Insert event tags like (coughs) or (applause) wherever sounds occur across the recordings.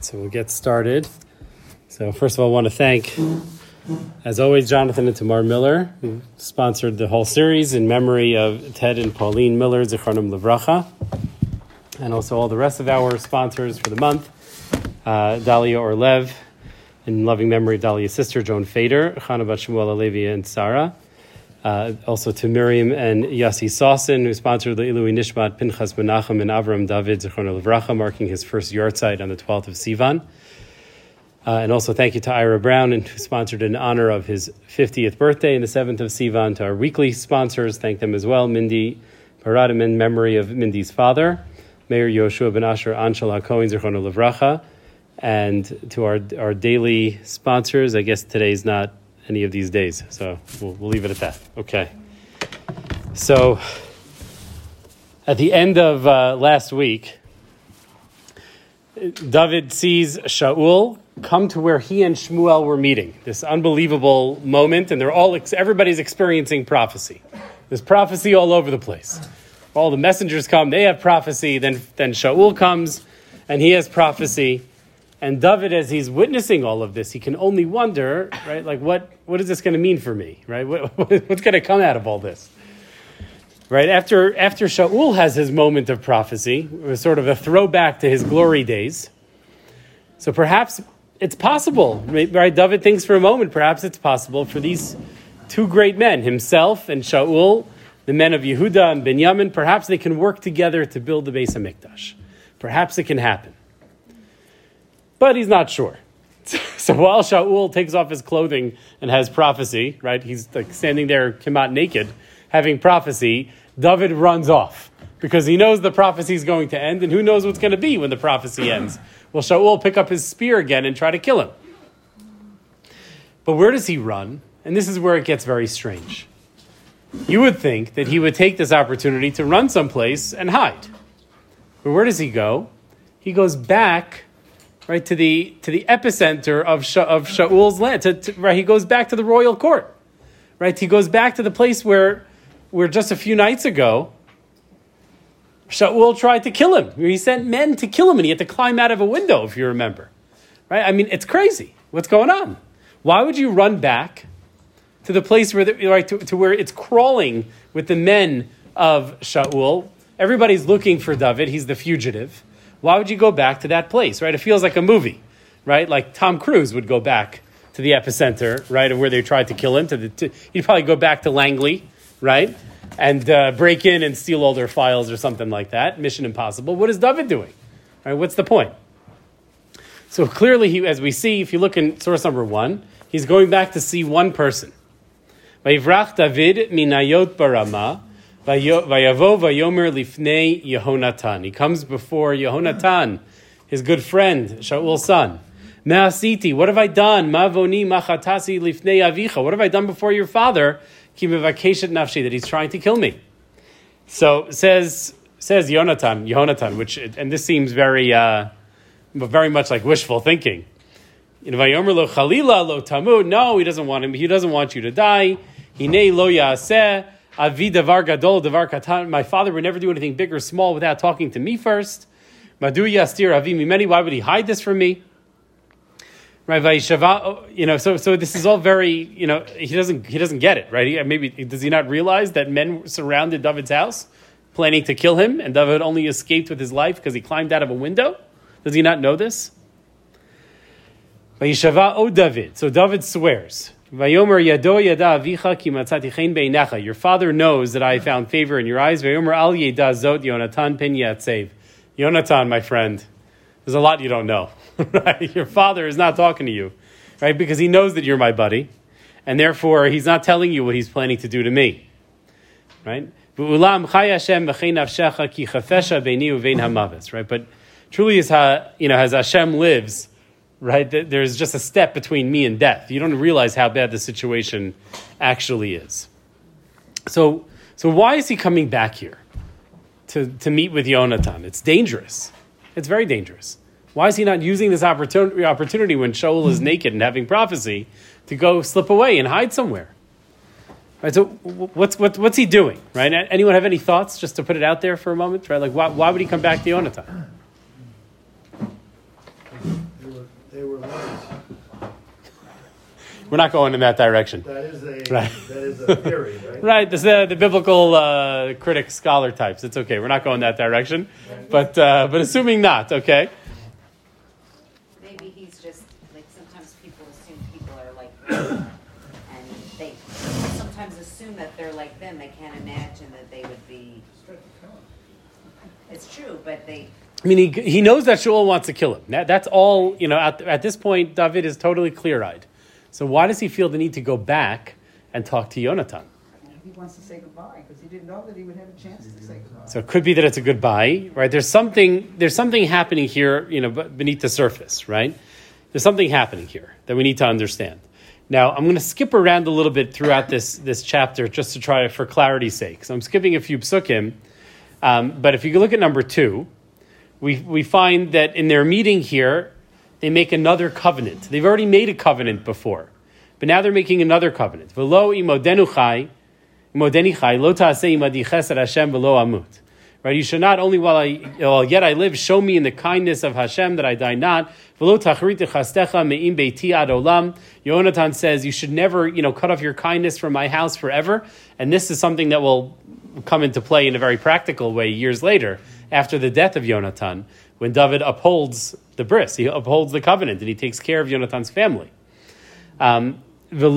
So we'll get started. So first of all, I want to thank, as always, Jonathan and Tamar Miller, who sponsored the whole series in memory of Ted and Pauline Miller, Zichronim Levracha, and also all the rest of our sponsors for the month, uh, Dalia Orlev, in loving memory of Dalia's sister, Joan Fader, Chana Shmuel Alevi, and Sarah. Uh, also to Miriam and Yassi Sawson, who sponsored the Ilui Nishmat Pinchas Menachem and Avram David Zichron Levracha, marking his first yahrzeit on the 12th of Sivan. Uh, and also thank you to Ira Brown, and who sponsored in honor of his 50th birthday in the 7th of Sivan. To our weekly sponsors, thank them as well. Mindy Paradim in memory of Mindy's father, Meir Yoshua Ben Asher Anshel HaKohen Zichron Levracha. And to our, our daily sponsors, I guess today's not any of these days. So we'll, we'll leave it at that. Okay. So at the end of uh, last week, David sees Shaul come to where he and Shmuel were meeting. This unbelievable moment, and they're all everybody's experiencing prophecy. There's prophecy all over the place. All the messengers come, they have prophecy. Then then Shaul comes, and he has prophecy. And David, as he's witnessing all of this, he can only wonder, right? Like, what, what is this going to mean for me, right? What, (laughs) what's going to come out of all this? Right after after Shaul has his moment of prophecy, it was sort of a throwback to his glory days. So perhaps it's possible, right? David thinks for a moment, perhaps it's possible for these two great men, himself and Shaul, the men of Yehuda and Benjamin, perhaps they can work together to build the Beis Hamikdash. Perhaps it can happen but he's not sure. (laughs) So while Shaul takes off his clothing and has prophecy, right? He's like standing there, out naked, having prophecy. David runs off because he knows the prophecy is going to end, and who knows what's going to be when the prophecy (clears throat) ends. Will Shaul pick up his spear again and try to kill him? But where does he run? And this is where it gets very strange. You would think that he would take this opportunity to run someplace and hide. But where does he go? He goes back right to the to the epicenter of Sha, of Shaul's land. To, to, right, he goes back to the royal court. Right, he goes back to the place where where just a few nights ago Shaul tried to kill him. He sent men to kill him, and he had to climb out of a window, if you remember. Right? I mean, it's crazy. What's going on? Why would you run back to the place where the, right to, to where it's crawling with the men of Shaul? Everybody's looking for David. He's the fugitive. Why would you go back to that place, right? It feels like a movie, right? Like Tom Cruise would go back to the epicenter, right, of where they tried to kill him. To the, to, he'd probably go back to Langley, right, and uh, break in and steal all their files or something like that. Mission Impossible. What is David doing? Right, what's the point? So clearly, he, as we see, if you look in source number one, he's going back to see one person. Vayivrach David minayot Vayavo vayomer lifnei Yehonatan. He comes before Yehonatan, his good friend, Shaul's son. Me'asiti, what have I done? Mavoni machatasi lifnei avicha. What have I done before your father? Ki nafshi, that he's trying to kill me. So says says Yonatan, Yehonatan, which and this seems very uh, very much like wishful thinking. Lo lo tamud. No, he doesn't want him. He doesn't want you to die. Hine lo yaseh. Avi davar gadol davar katan. My father would never do anything big or small without talking to me first. Madu yastir avi mimeni. Why would he hide this from me? Right, oh, you know, so so this is all very, you know, he doesn't he doesn't get it, right? He, maybe does he not realize that men surrounded David's house, planning to kill him, and David only escaped with his life because he climbed out of a window? Does he not know this? Vayishava o oh, David. So David swears. Vayomer yado yada avicha ki matzati chen beinecha. Your father knows that I found favor in your eyes. Vayomer al yeda zot Yonatan pen yatsev. Yonatan, my friend, there's a lot you don't know. (laughs) right? Your father is not talking to you, right? Because he knows that you're my buddy, and therefore he's not telling you what he's planning to do to me, right? Right, but truly, is how you know as Hashem lives, right? There's just a step between me and death. You don't realize how bad the situation actually is. So, so why is he coming back here to, to meet with Yonatan? It's dangerous. It's very dangerous. Why is he not using this opportunity, opportunity when Shaul is naked and having prophecy to go slip away and hide somewhere? Right, so what's, what, what's he doing? Right? Anyone have any thoughts just to put it out there for a moment? Right? Like, why, why would he come back to Yonatan? (laughs) we're not going in that direction. That is a Right. that is a theory, right? (laughs) Right, this the, the biblical uh, critic scholar types. It's okay. We're not going that direction, but uh, but assuming not, okay. Maybe he's just like sometimes people assume people are like them, and they sometimes assume that they're like them. They can't imagine that they would be. It's true, but they I mean, he, he knows that Shaul wants to kill him. That, that's all, you know, at, at this point, David is totally clear eyed. So why does he feel the need to go back and talk to Yonatan? He wants to say goodbye because he didn't know that he would have a chance to say goodbye. So it could be that it's a goodbye, right? There's something, there's something happening here, you know, beneath the surface, right? There's something happening here that we need to understand. Now, I'm going to skip around a little bit throughout this, this chapter just to try for clarity's sake. So I'm skipping a few psukim. Um, but if you look at number two, we, we find that in their meeting here, they make another covenant. They've already made a covenant before, but now they're making another covenant. Lo Hashem amut. Right, you should not only while I while yet I live, show me in the kindness of Hashem that I die not. Yonatan says you should never, you know, cut off your kindness from my house forever. And this is something that will come into play in a very practical way years later, after the death of Yonatan, when David upholds the bris, he upholds the covenant, and he takes care of Yonatan's family. Um. He goes,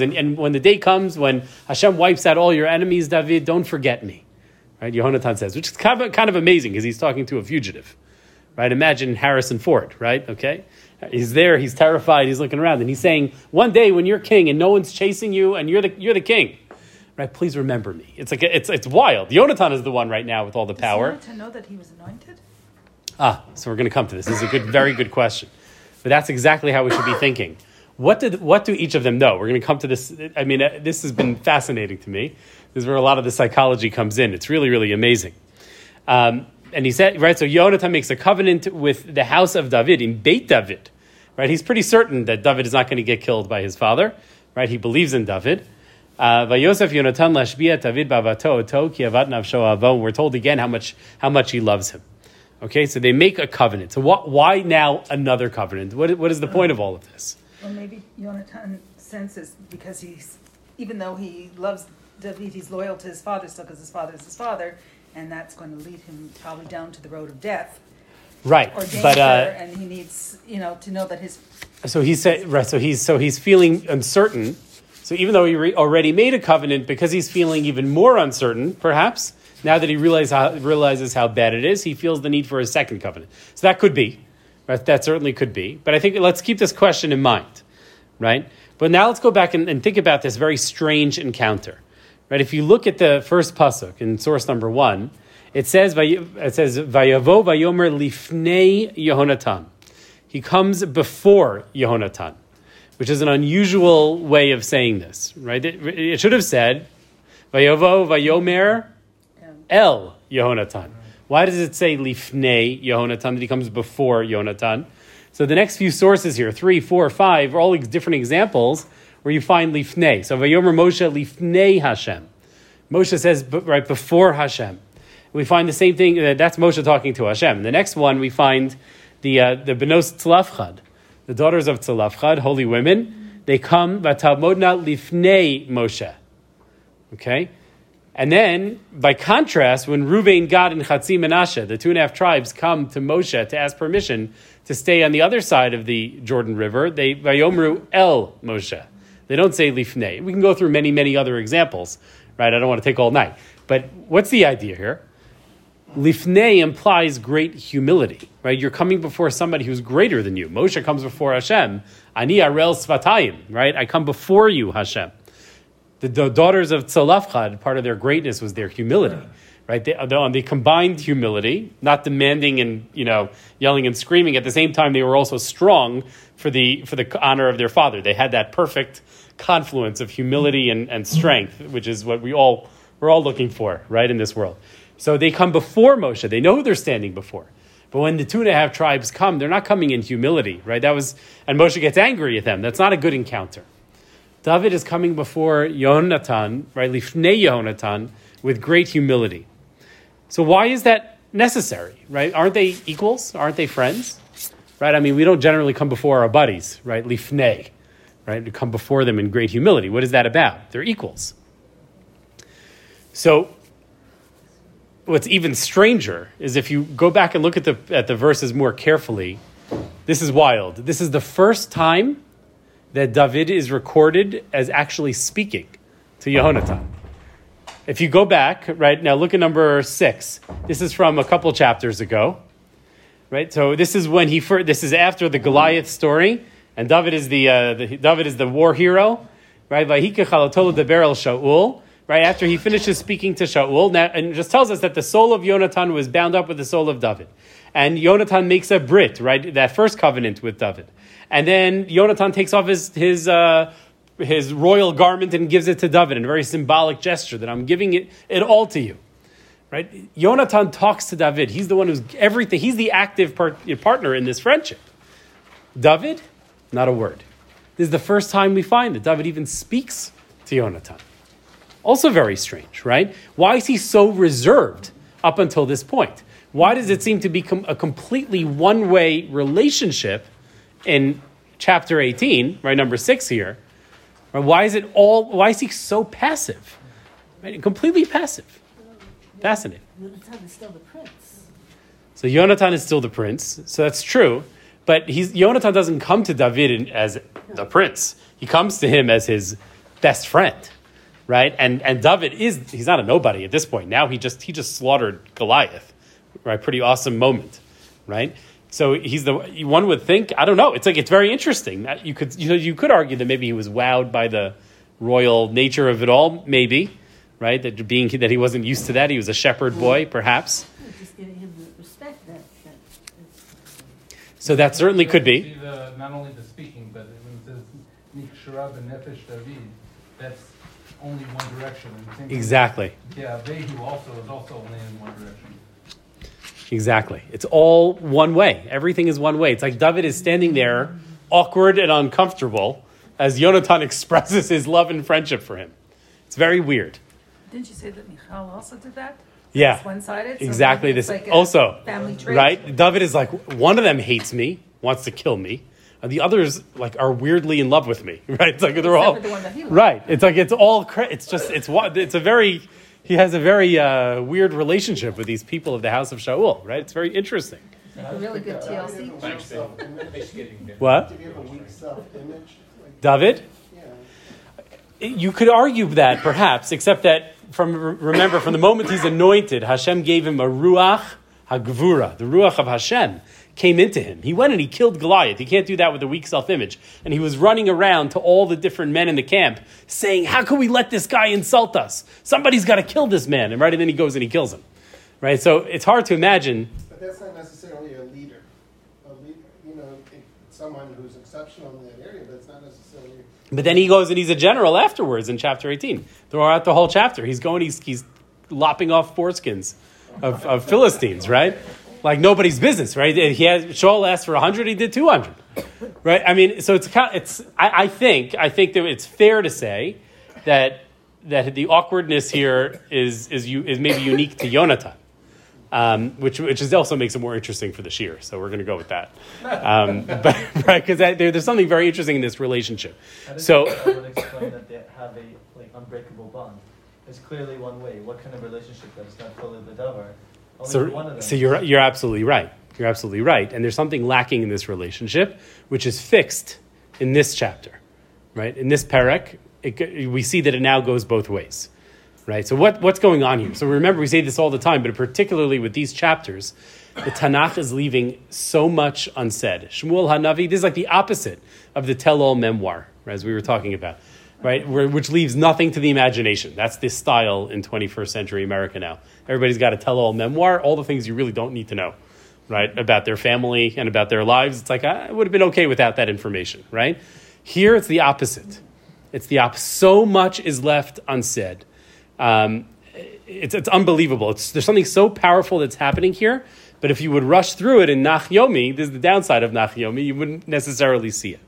and, and when the day comes when Hashem wipes out all your enemies, David, don't forget me. Right? Yehonatan says, which is kind of, kind of amazing because he's talking to a fugitive. Right? Imagine Harrison Ford, right? Okay? He's there, he's terrified, he's looking around, and he's saying, One day when you're king and no one's chasing you and you're the, you're the king, right? Please remember me. It's like it's, it's wild. Yonatan is the one right now with all the power. Does Jonathan know that he was anointed? Ah, so we're going to come to this. This is a good, very good question. But that's exactly how we should be thinking. What did what do each of them know? We're going to come to this. I mean, uh, this has been fascinating to me. This is where a lot of the psychology comes in. It's really, really amazing. Um, and he said, right, so Yonatan makes a covenant with the house of David in Beit David. Right, he's pretty certain that David is not going to get killed by his father. Right, he believes in David. Uh, Vayosef Yonatan lashbia David bavato ki avat. We're told again how much how much he loves him. Okay, so they make a covenant. So what, why now another covenant? What, what is the point of all of this? Or maybe Jonathan senses because he's, even though he loves David, he's loyal to his father still because his father is his father, and that's going to lead him probably down to the road of death Right, or danger, but uh, and he needs, you know, to know that his so he said right. So he's so he's feeling uncertain. So even though he re- already made a covenant, because he's feeling even more uncertain, perhaps now that he realizes how, realizes how bad it is, he feels the need for a second covenant. So that could be, right? That certainly could be. But I think let's keep this question in mind, right? But now let's go back and, and think about this very strange encounter, right? If you look at the first pasuk in source number one, it says it says Vayavo Vayomer Lifnei Yehonatan. He comes before Yehonatan, which is an unusual way of saying this, right? It, it should have said Vayavo Vayomer El Yehonatan. Why does it say Lifnei Yehonatan that he comes before Yonatan? So the next few sources here, three, four, five, are all different examples where you find Lifnei. So Vayomer Moshe Lifnei Hashem. Moshe says right before Hashem. We find the same thing. Uh, that's Moshe talking to Hashem. The next one we find the uh, the Benos Tzlafchad, the daughters of Tzlafchad, holy women. They come Vatamodna Lifnei Moshe. Okay, and then by contrast, when Ruvain, Gad, and Chatzi Menashe, the two and a half tribes, come to Moshe to ask permission to stay on the other side of the Jordan River, they Vayomru El Moshe. They don't say Lifnei. We can go through many, many other examples, right? I don't want to take all night. But what's the idea here? Lifnei implies great humility, right? You're coming before somebody who's greater than you. Moshe comes before Hashem. Ani arel svatayim, right? I come before you, Hashem. The, the daughters of Tzalafchad, part of their greatness was their humility, right? They, they're on the combined humility, not demanding and you know yelling and screaming. At the same time, they were also strong for the for the honor of their father. They had that perfect confluence of humility and, and strength, which is what we all we're all looking for, right, in this world. So they come before Moshe. They know who they're standing before. But when the two and a half tribes come, they're not coming in humility, right? That was, and Moshe gets angry at them. That's not a good encounter. David is coming before Yonatan, right, Lifnei Yonatan, with great humility. So why is that necessary, right? Aren't they equals? Aren't they friends? right? I mean, we don't generally come before our buddies, right? Lifnei, right? To come before them in great humility. What is that about? They're equals. So, what's even stranger is if you go back and look at the, at the verses more carefully, this is wild. This is the first time that David is recorded as actually speaking to Yehonatan. If you go back, right, now look at number six. This is from a couple chapters ago, right? So this is when he first, this is after the Goliath story, and David is the, uh, the David is the war hero, right? Vayika chalatolu deber el Shaul, right? After he finishes speaking to Shaul, and just tells us that the soul of Yonatan was bound up with the soul of David. And Yonatan makes a Brit, right? That first covenant with David. And then Yonatan takes off his, his, uh, his royal garment and gives it to David in a very symbolic gesture that I'm giving it, it all to you. Right? Yonatan talks to David. He's the one who's everything. He's the active part, partner in this friendship. David, not a word. This is the first time we find that David even speaks to Yonatan. Also very strange, right? Why is he so reserved up until this point? Why does it seem to be a completely one way relationship in chapter 18, right, number six here? Right, why is it all, why is he so passive? Right, completely passive. Fascinating. Yonatan is still the prince. So Yonatan is still the prince, so that's true. But he's, Yonatan doesn't come to David as the prince. He comes to him as his best friend, right? And and David is he's not a nobody at this point. Now he just he just slaughtered Goliath, right? Pretty awesome moment, right? So he's the one would think I don't know. It's like it's very interesting. Uh, you could you, know, you could argue that maybe he was wowed by the royal nature of it all, maybe, right? That being that he wasn't used to that, he was a shepherd boy, perhaps. Just giving him respect that. that So that certainly could be. The, not only the speaking, but when it says Nikshara Nefesh David, that's only one direction. And Exactly. Yeah, Vehu also is also only in one direction. Exactly. It's all one way. Everything is one way. It's like David is standing there, awkward and uncomfortable, as Yonatan (laughs) expresses his love and friendship for him. It's very weird. Didn't you say that Michal also did that? Yeah. It's one-sided. so Exactly. maybe it's This like a also family trait. right. David is like one of them hates me, wants to kill me, and the others like are weirdly in love with me. (laughs) Right? It's like they're Except all the one that he right. It's like it's all. cra- It's just it's what it's a very. He has a very uh, weird relationship with these people of the house of Shaul. Right? It's very interesting. A really good TLC. What? Do you have a weak self-image? David? You could argue that perhaps, except that from remember from the moment he's anointed, Hashem gave him a ruach hagvura, the ruach of Hashem came into him. He went and he killed Goliath. He can't do that with a weak self-image. And he was running around to all the different men in the camp, saying, "How can we let this guy insult us? Somebody's got to kill this man." And right, and then he goes and he kills him. Right. So it's hard to imagine. But that's not necessarily a leader. A leader, you know, someone who's exceptional in that area, but it's not necessarily. But then he goes and he's a general afterwards in chapter 18. Throughout the whole chapter, he's going, he's, he's lopping off foreskins of, of Philistines, right? Like nobody's business, right? He has, Shaul asked for 100, he did 200, right? I mean, so it's, kind it's I, I think, I think that it's fair to say that, that the awkwardness here is, is, you, is maybe unique to Yonatan. Um, which which is also makes it more interesting for the shiur. So we're going to go with that, um, (laughs) but right because there, there's something very interesting in this relationship. So- that would explain that they have a like unbreakable bond. It's clearly one way. What kind of relationship that is not fully the davar? Only So, one of them. so you're you're absolutely right. You're absolutely right. And there's something lacking in this relationship, which is fixed in this chapter, right? In this parak, it, we see that it now goes both ways, right? So what, what's going on here? So remember, we say this all the time, but particularly with these chapters, the Tanakh is leaving so much unsaid. Shmuel Hanavi, this is like the opposite of the tell-all memoir, right, as we were talking about, right? Which leaves nothing to the imagination. That's the style in 21st century America now. Everybody's got a tell-all memoir, all the things you really don't need to know, right, about their family and about their lives. It's like, I would have been okay without that information, right? Here, it's the opposite. It's the opposite. So much is left unsaid. Um, it's, it's unbelievable. It's, there's something so powerful that's happening here, but if you would rush through it in Nach Yomi, this is the downside of Nach Yomi, you wouldn't necessarily see it.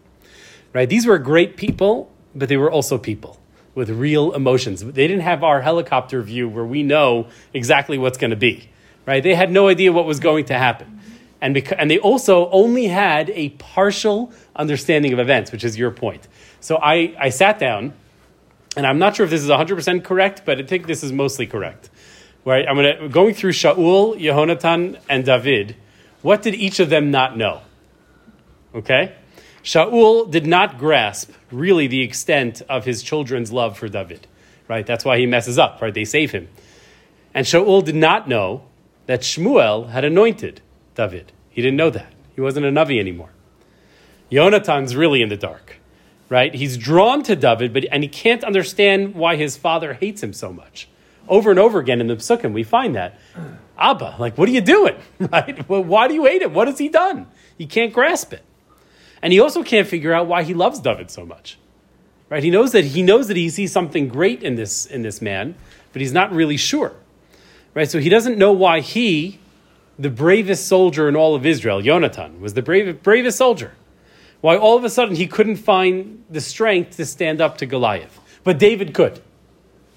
Right? These were great people, but they were also people with real emotions. They didn't have our helicopter view where we know exactly what's going to be. Right? They had no idea what was going to happen. and, and they also only had a partial understanding of events, which is your point. So I, I sat down, and I'm not sure if this is 100% correct, but I think this is mostly correct. Right? I'm gonna, going through Shaul, Yehonatan, and David. What did each of them not know? Okay? Shaul did not grasp really the extent of his children's love for David. Right? That's why he messes up, right? They save him. And Shaul did not know that Shmuel had anointed David. He didn't know that. He wasn't a Navi anymore. Yonatan's really in the dark, right? He's drawn to David, but and he can't understand why his father hates him so much. Over and over again in the Psukim, we find that. Abba, like, what are you doing? (laughs) Right? Well, why do you hate him? What has he done? He can't grasp it. And he also can't figure out why he loves David so much. Right? He knows that he knows that he sees something great in this in this man, but he's not really sure. Right? So he doesn't know why he, the bravest soldier in all of Israel, Jonathan, was the brave, bravest soldier. Why all of a sudden he couldn't find the strength to stand up to Goliath. But David could.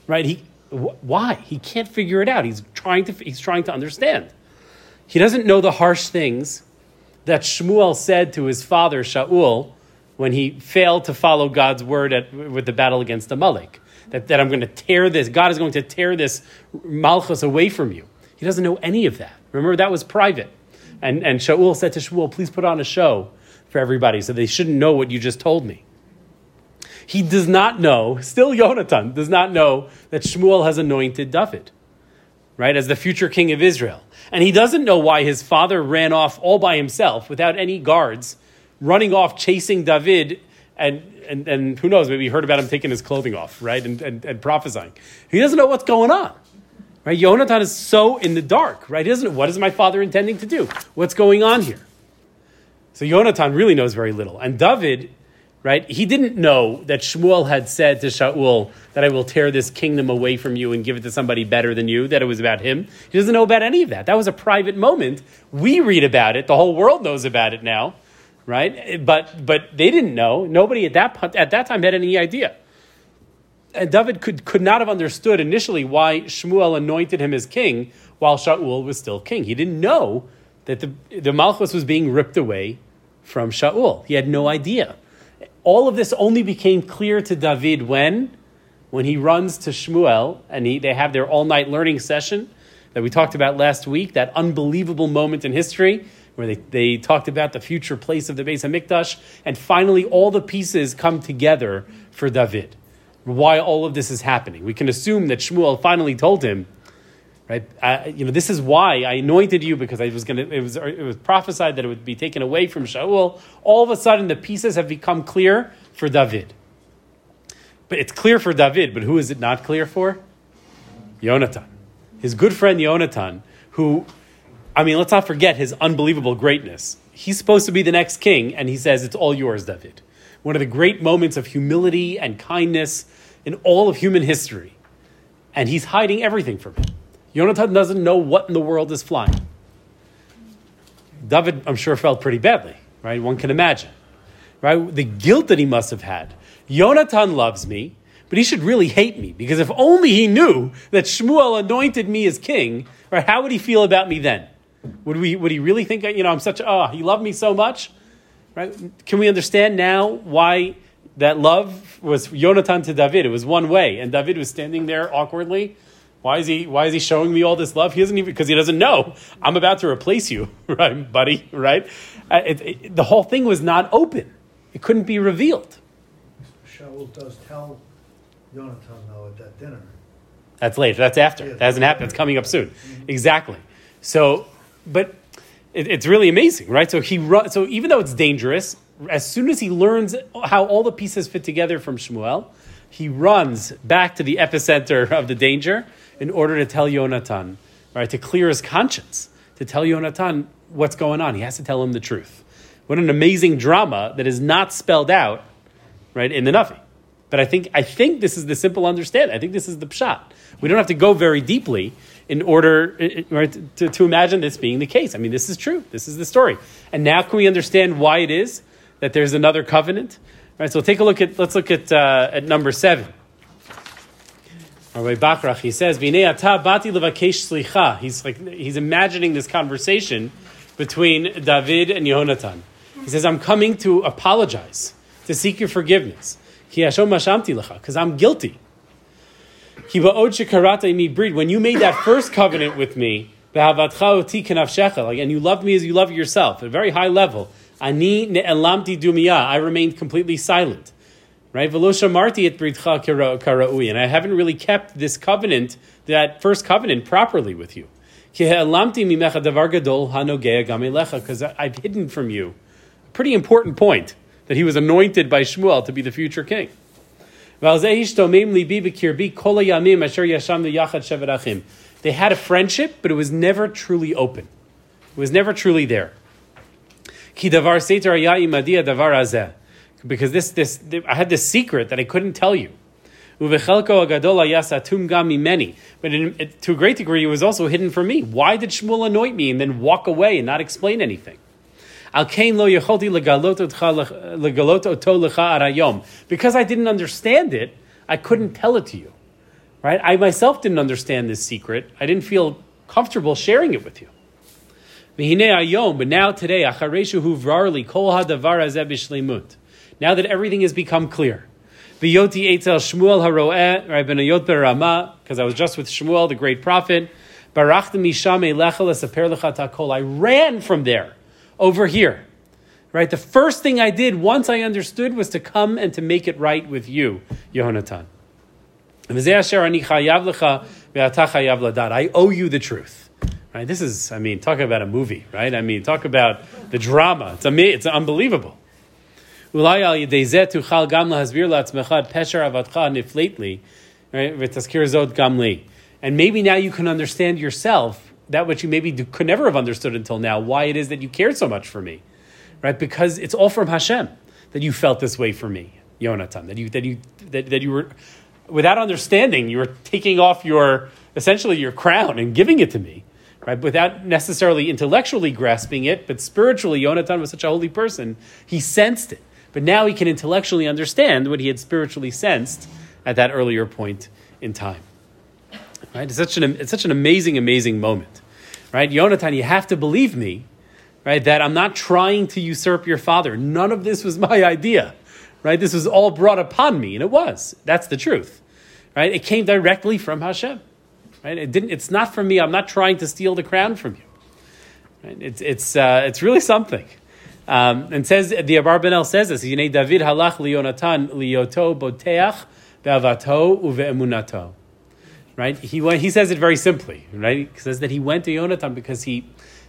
Right? He why? He can't figure it out. He's trying to he's trying to understand. He doesn't know the harsh things that Shmuel said to his father Shaul when he failed to follow God's word at, with the battle against Amalek. That, that I'm going to tear this, God is going to tear this Malchus away from you. He doesn't know any of that. Remember, that was private. And, and Shaul said to Shmuel, please put on a show for everybody so they shouldn't know what you just told me. He does not know, still Yonatan does not know that Shmuel has anointed David, right, as the future king of Israel. And he doesn't know why his father ran off all by himself without any guards, running off chasing David and and, and who knows, maybe he heard about him taking his clothing off, right, and, and, and prophesying. He doesn't know what's going on. Right? Yonatan is so in the dark, right? Doesn't know what is my father intending to do? What's going on here? So Yonatan really knows very little. And David, right, he didn't know that Shmuel had said to Shaul that I will tear this kingdom away from you and give it to somebody better than you, that it was about him. He doesn't know about any of that. That was a private moment. We read about it. The whole world knows about it now right? But but they didn't know. Nobody at that at that time had any idea. And David could, could not have understood initially why Shmuel anointed him as king while Shaul was still king. He didn't know that the, the Malchus was being ripped away from Shaul. He had no idea. All of this only became clear to David when? When he runs to Shmuel and he, they have their all night learning session that we talked about last week, that unbelievable moment in history where they, they talked about the future place of the Beis Hamikdash, and finally all the pieces come together for David. Why all of this is happening? We can assume that Shmuel finally told him, right? You know, this is why I anointed you because I was going to. It was it was prophesied that it would be taken away from Shaul. All of a sudden, the pieces have become clear for David. But it's clear for David. But who is it not clear for? Yonatan, his good friend Yonatan, who I mean, let's not forget his unbelievable greatness. He's supposed to be the next king, and he says, It's all yours, David. One of the great moments of humility and kindness in all of human history. And he's hiding everything from him. Yonatan doesn't know what in the world is flying. David, I'm sure, felt pretty badly, right? One can imagine, right? The guilt that he must have had. Yonatan loves me, but he should really hate me because if only he knew that Shmuel anointed me as king, right? How would he feel about me then? Would we? Would he really think? You know, I'm such. Oh, he loved me so much, right? Can we understand now why that love was Yonatan to David? It was one way, and David was standing there awkwardly. Why is he? Why is he showing me all this love? He doesn't even because he doesn't know I'm about to replace you, (laughs) right, buddy? Right? Uh, it, it, the whole thing was not open. It couldn't be revealed. Shaul does tell Yonatan though at that dinner. That's later. That's after. That hasn't happened. It's coming up soon. Exactly. So but it, it's really amazing, right? So he so even though it's dangerous, as soon as he learns how all the pieces fit together from Shmuel, he runs back to the epicenter of the danger in order to tell Yonatan, right, to clear his conscience, to tell Yonatan what's going on. He has to tell him the truth. What an amazing drama that is not spelled out, right, in the Navi. But I think I think this is the simple understanding. I think this is the pshat. We don't have to go very deeply in order right, to, to imagine this being the case. I mean, this is true. This is the story. And now can we understand why it is that there's another covenant? All right, so take a look at, let's look at, uh, at number seven. Rabbi Bachrach, he says, bati levakesh slicha. He's like, he's imagining this conversation between David and Yonatan. He says, I'm coming to apologize, to seek your forgiveness. Because I'm guilty. When you made that first covenant with me, like, and you loved me as you love yourself, at a very high level, I remained completely silent. Right? Velosha marti et britcha karaui, and I haven't really kept this covenant, that first covenant, properly with you. Because I've hidden from you a pretty important point that he was anointed by Shmuel to be the future king. They had a friendship, but it was never truly open. It was never truly there. Because this, this, I had this secret that I couldn't tell you. But in, to a great degree, it was also hidden from me. Why did Shmuel anoint me and then walk away and not explain anything? Because I didn't understand it, I couldn't tell it to you. Right? I myself didn't understand this secret. I didn't feel comfortable sharing it with you. But now today, now that everything has become clear. Etzel Shmuel haroeh, because I was just with Shmuel, the great prophet. Barachta misham elechel esaper takol. I ran from there, over here. Right? The first thing I did once I understood was to come and to make it right with you, Yehonatan. I owe you the truth. Right? This is, I mean, talk about a movie, right? I mean, talk about the drama. It's, ama- it's unbelievable. Right? And maybe now you can understand yourself that which you maybe do, could never have understood until now, why it is that you cared so much for me. Right? Because it's all from Hashem that you felt this way for me, Yonatan. That you that you that, that you were without understanding, you were taking off your essentially your crown and giving it to me, right? Without necessarily intellectually grasping it, but spiritually, Yonatan was such a holy person, he sensed it. But now he can intellectually understand what he had spiritually sensed at that earlier point in time. Right? It's such an, it's such an amazing, amazing moment. Right? Yonatan, you have to believe me, right, that I'm not trying to usurp your father. None of this was (laughs) my idea. Right? This was all brought upon me, and it was. That's the truth. Right? It came directly from Hashem. Right? It didn't, it's not from me. I'm not trying to steal the crown from you. Right? It's, it's, uh, it's really something. Um, and says the Abarbanel says this. Yinei David halach liyonatan liyoto boteach be'avato uve'emunato. Right? He went, he says it very simply. Right? He says that he went to Yonatan because he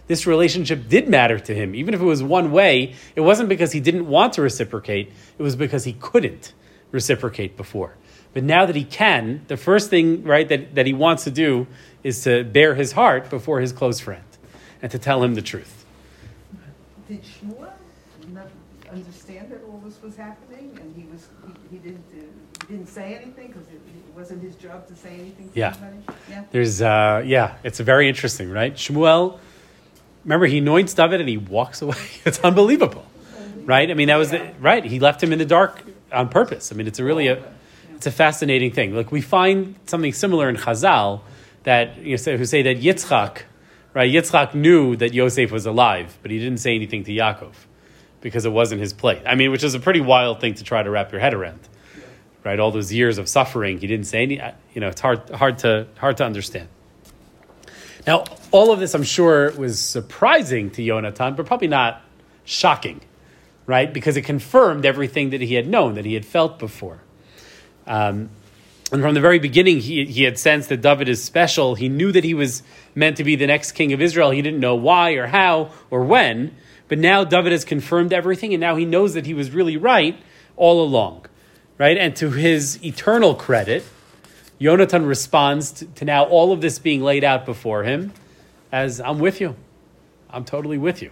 this relationship did matter to him, even if it was one way. It wasn't because he didn't want to reciprocate. It was because he couldn't reciprocate before. But now that he can, the first thing right that, that he wants to do is to bare his heart before his close friend and to tell him the truth. Did Shmuel not understand that all this was happening, and he was he, he didn't uh, he didn't say anything because it, it wasn't his job to say anything to Yeah. anybody? Yeah. There's, uh, yeah, it's very interesting, right? Shmuel, remember, he anoints David and he walks away. (laughs) It's unbelievable, right? I mean, that was the, right. He left him in the dark on purpose. I mean, it's a really a, it's a fascinating thing. Like we find something similar in Chazal that you know, say, who say that Yitzchak, right? Yitzchak knew that Yosef was alive, but he didn't say anything to Yaakov because it wasn't his plate. I mean, which is a pretty wild thing to try to wrap your head around, right? All those years of suffering, he didn't say any. You know, it's hard hard to hard to understand. Now, all of this, I'm sure, was surprising to Yonatan, but probably not shocking, right? Because it confirmed everything that he had known, that he had felt before. Um, and from the very beginning, he, he had sensed that David is special. He knew that he was meant to be the next king of Israel. He didn't know why or how or when. But now David has confirmed everything, and now he knows that he was really right all along, right? And to his eternal credit, Yonatan responds to, to now all of this being laid out before him as I'm with you. I'm totally with you.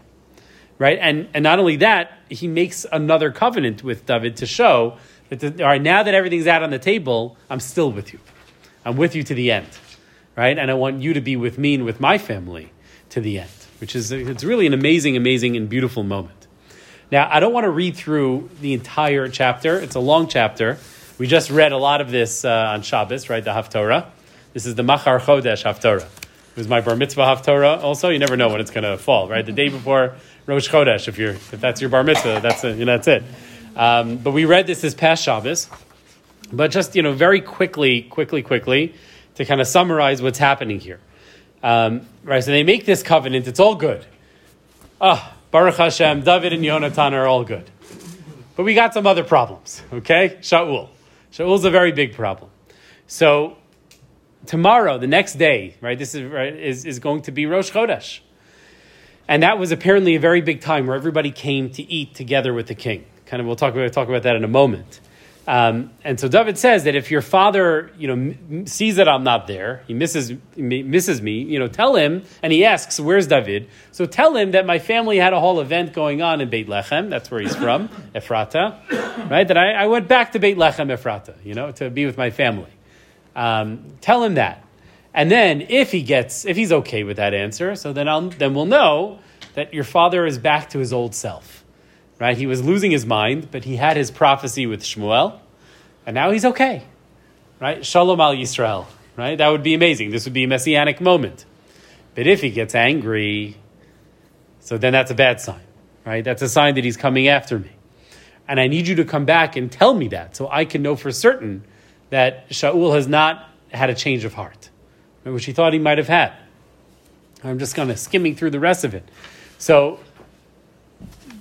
Right? And, and not only that, he makes another covenant with David to show all right, now that everything's out on the table, I'm still with you. I'm with you to the end. Right? And I want you to be with me and with my family to the end, which is it's really an amazing, amazing, and beautiful moment. Now, I don't want to read through the entire chapter. It's a long chapter. We just read a lot of this uh, on Shabbos, right? The Haftorah. This is the Machar Chodesh Haftorah. It was my bar mitzvah haftorah. Also, you never know when it's going to fall. Right, the day before Rosh Chodesh. If you're if that's your bar mitzvah, that's a, you know, that's it. Um, but we read this this past Shabbos. But just you know, very quickly, quickly, quickly, to kind of summarize what's happening here. Um, right, so they make this covenant. It's all good. Ah, Baruch Hashem, David and Yonatan are all good. But we got some other problems. Okay, Shaul. Shaul's a very big problem. So tomorrow, the next day, right, this is, right, is, is going to be Rosh Chodesh. And that was apparently a very big time where everybody came to eat together with the king. Kind of, we'll talk about, talk about that in a moment. Um, and so David says that if your father, you know, m- sees that I'm not there, he misses, me, misses me, you know, tell him, and he asks, where's David? So tell him that my family had a whole event going on in Beit Lechem, that's where he's from, (coughs) Ephrata, right? That I, I went back to Beit Lechem, Ephrata, you know, to be with my family. Um, tell him that. And then if he gets, if he's okay with that answer, so then I'll, then we'll know that your father is back to his old self. Right? He was losing his mind, but he had his prophecy with Shmuel, and now he's okay. Right? Shalom al Yisrael. Right? That would be amazing. This would be a messianic moment. But if he gets angry, so then that's a bad sign. Right? That's a sign that he's coming after me. And I need you to come back and tell me that so I can know for certain that Shaul has not had a change of heart, which he thought he might have had. I'm just kind of skimming through the rest of it. So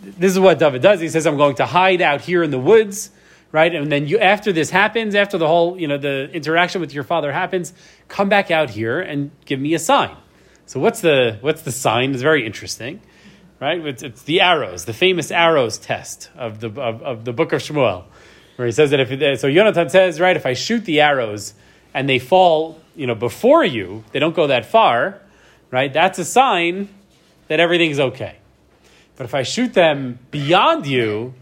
this is what David does. He says, I'm going to hide out here in the woods, right? And then you, after this happens, after the whole, you know, the interaction with your father happens, come back out here and give me a sign. So what's the, what's the sign? It's very interesting, right? It's, it's the arrows, the famous arrows test of the, of, of the book of Shmuel, where he says that if, so Yonatan says, right, if I shoot the arrows and they fall, you know, before you, they don't go that far, right? That's a sign that everything's okay. But if I shoot them beyond you,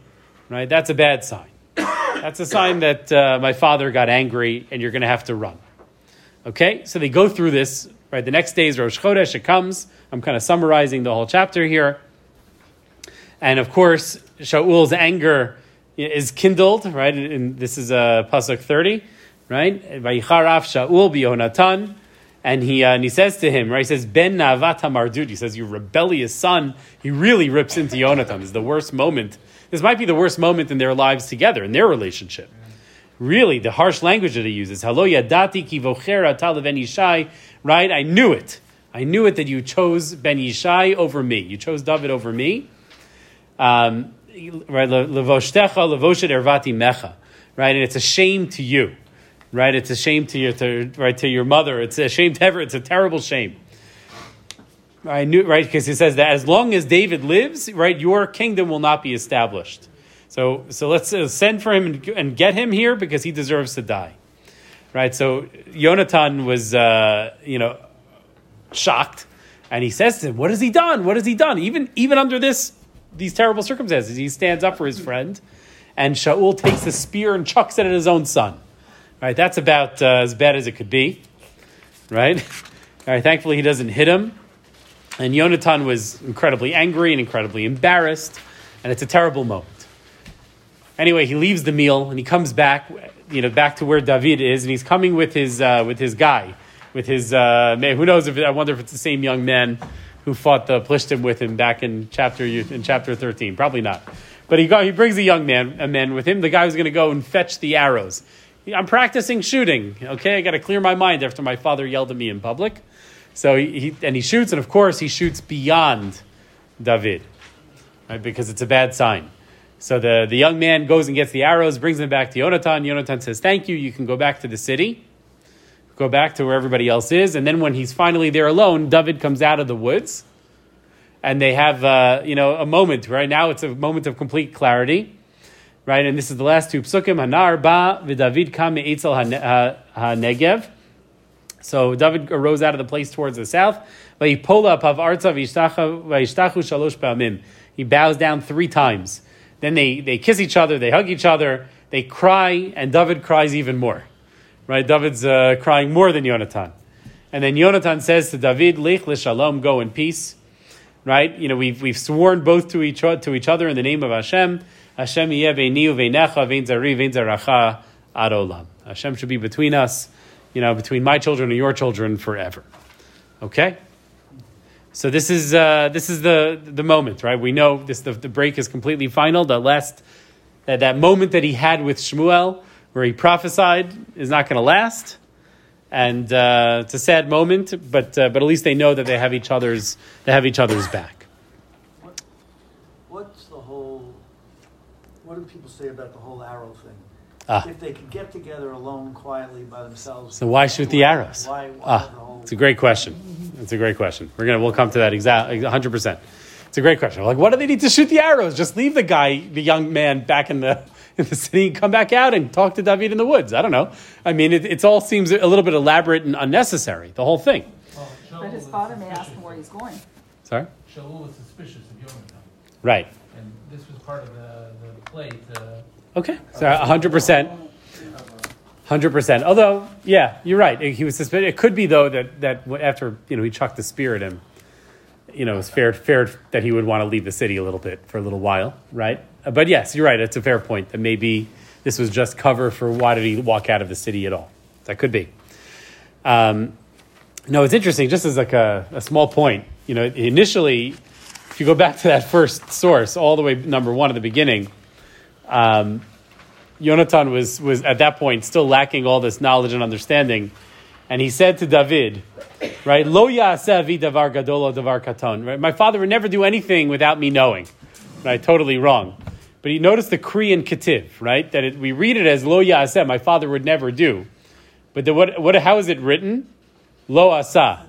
right, that's a bad sign. That's a sign that uh, my father got angry and you're going to have to run. Okay, so they go through this. Right, the next day is Rosh Chodesh. It comes. I'm kind of summarizing the whole chapter here. And of course, Shaul's anger is kindled. Right, and this is uh, pasuk thirty. Right. And he, uh, and he says to him, right, he says, Ben Navat Mardud. He says, you rebellious son. He really rips into Yonatan. This is the worst moment. This might be the worst moment in their lives together, in their relationship. Really, the harsh language that he uses. Halo yadati ki vochera ben Yishai. Right? I knew it. I knew it that you chose Ben Yishai over me. You chose David over me. Um, right? Levoshtecha levoshet ervati mecha. Right? And it's a shame to you right? It's a shame to your to, right to your mother. It's a shame to ever. It's a terrible shame. I knew right because he says that as long as David lives, right, your kingdom will not be established. So so let's uh, send for him and, and, get him here because he deserves to die, right? So Yonatan was uh, you know shocked, and he says to him, "What has he done? What has he done? Even even under this these terrible circumstances, he stands up for his friend." And Shaul takes the spear and chucks it at his own son. Right, that's about uh, as bad as it could be. Right? All right, thankfully he doesn't hit him. And Yonatan was incredibly angry and incredibly embarrassed, and it's a terrible moment. Anyway, he leaves the meal and he comes back, you know, back to where David is, and he's coming with his uh, with his guy, with his uh, man. Who knows if I wonder if it's the same young man who fought the Plishtim with him back in chapter in chapter thirteen. Probably not. But he got, he brings a young man, a man with him. The guy who's going to go and fetch the arrows. I'm practicing shooting. Okay, I got to clear my mind after my father yelled at me in public. So he, he, and he shoots, and of course he shoots beyond David, right? Because it's a bad sign. So the, the young man goes and gets the arrows, brings them back to Yonatan. Yonatan says, "Thank you. You can go back to the city, go back to where everybody else is." And then when he's finally there alone, David comes out of the woods, and they have uh, you know a moment. Right now, it's a moment of complete clarity right? And this is the last two psukim. Hanar ba v'David kam me'etzel ha-negev. So David arose out of the place towards the south. But he pulls up of Arzav Yistachu. He bows down three times. Then they, they kiss each other, they hug each other, they cry, and David cries even more. Right? David's uh, crying more than Yonatan. And then Yonatan says to David, Lech l'shalom, go in peace. Right? You know, we've, we've sworn both to each, to each other in the name of Hashem. Hashem yeh ve'ni uve'necha ve'in zari ve'in zaracha ad olam. Hashem should be between us, you know, between my children and your children forever. Okay. So this is uh, this is the the moment, right? We know this the, the break is completely final. The last that, that moment that he had with Shmuel, where he prophesied, is not going to last, and uh, it's a sad moment. But uh, but at least they know that they have each other's they have each other's back. What, what's the whole, what do people say about the whole arrow thing? Ah. If they could get together alone quietly by themselves. So why shoot the arrows? Why, why the Ah, whole? it's a great question. It's a great question. We're gonna we'll come to that exactly 100. percent It's a great question. Like, what do they need to shoot the arrows? Just leave the guy, the young man, back in the (laughs) in the city, and come back out and talk to David in the woods. I don't know. I mean, it, it all seems a little bit elaborate and unnecessary. The whole thing. Well, But his father may ask him where he's going. Sorry. Shaul was suspicious of Yonatan, Right. This was part of the, the play to. Okay. So 100 percent. Hundred percent. Although, yeah, you're right. He was suspicious. It could be though that that after you know he chucked the spear at him, you know, it's fair fair that he would want to leave the city a little bit for a little while, right? Uh, But yes, you're right. It's a fair point that maybe this was just cover for why did he walk out of the city at all? That could be. Um, no, it's interesting. Just as like a, a small point, you know, initially, if you go back to that first source, all the way number one at the beginning, um, Yonatan was, was at that point still lacking all this knowledge and understanding. And he said to David, right, Lo ya'aseh avi davar gadol davar katon. Right? My father would never do anything without me knowing. Right? Totally wrong. But he noticed the kri uktiv, right? That it, we read it as Lo ya'aseh, my father would never do. But the, what, what, how is it written? Lo asa.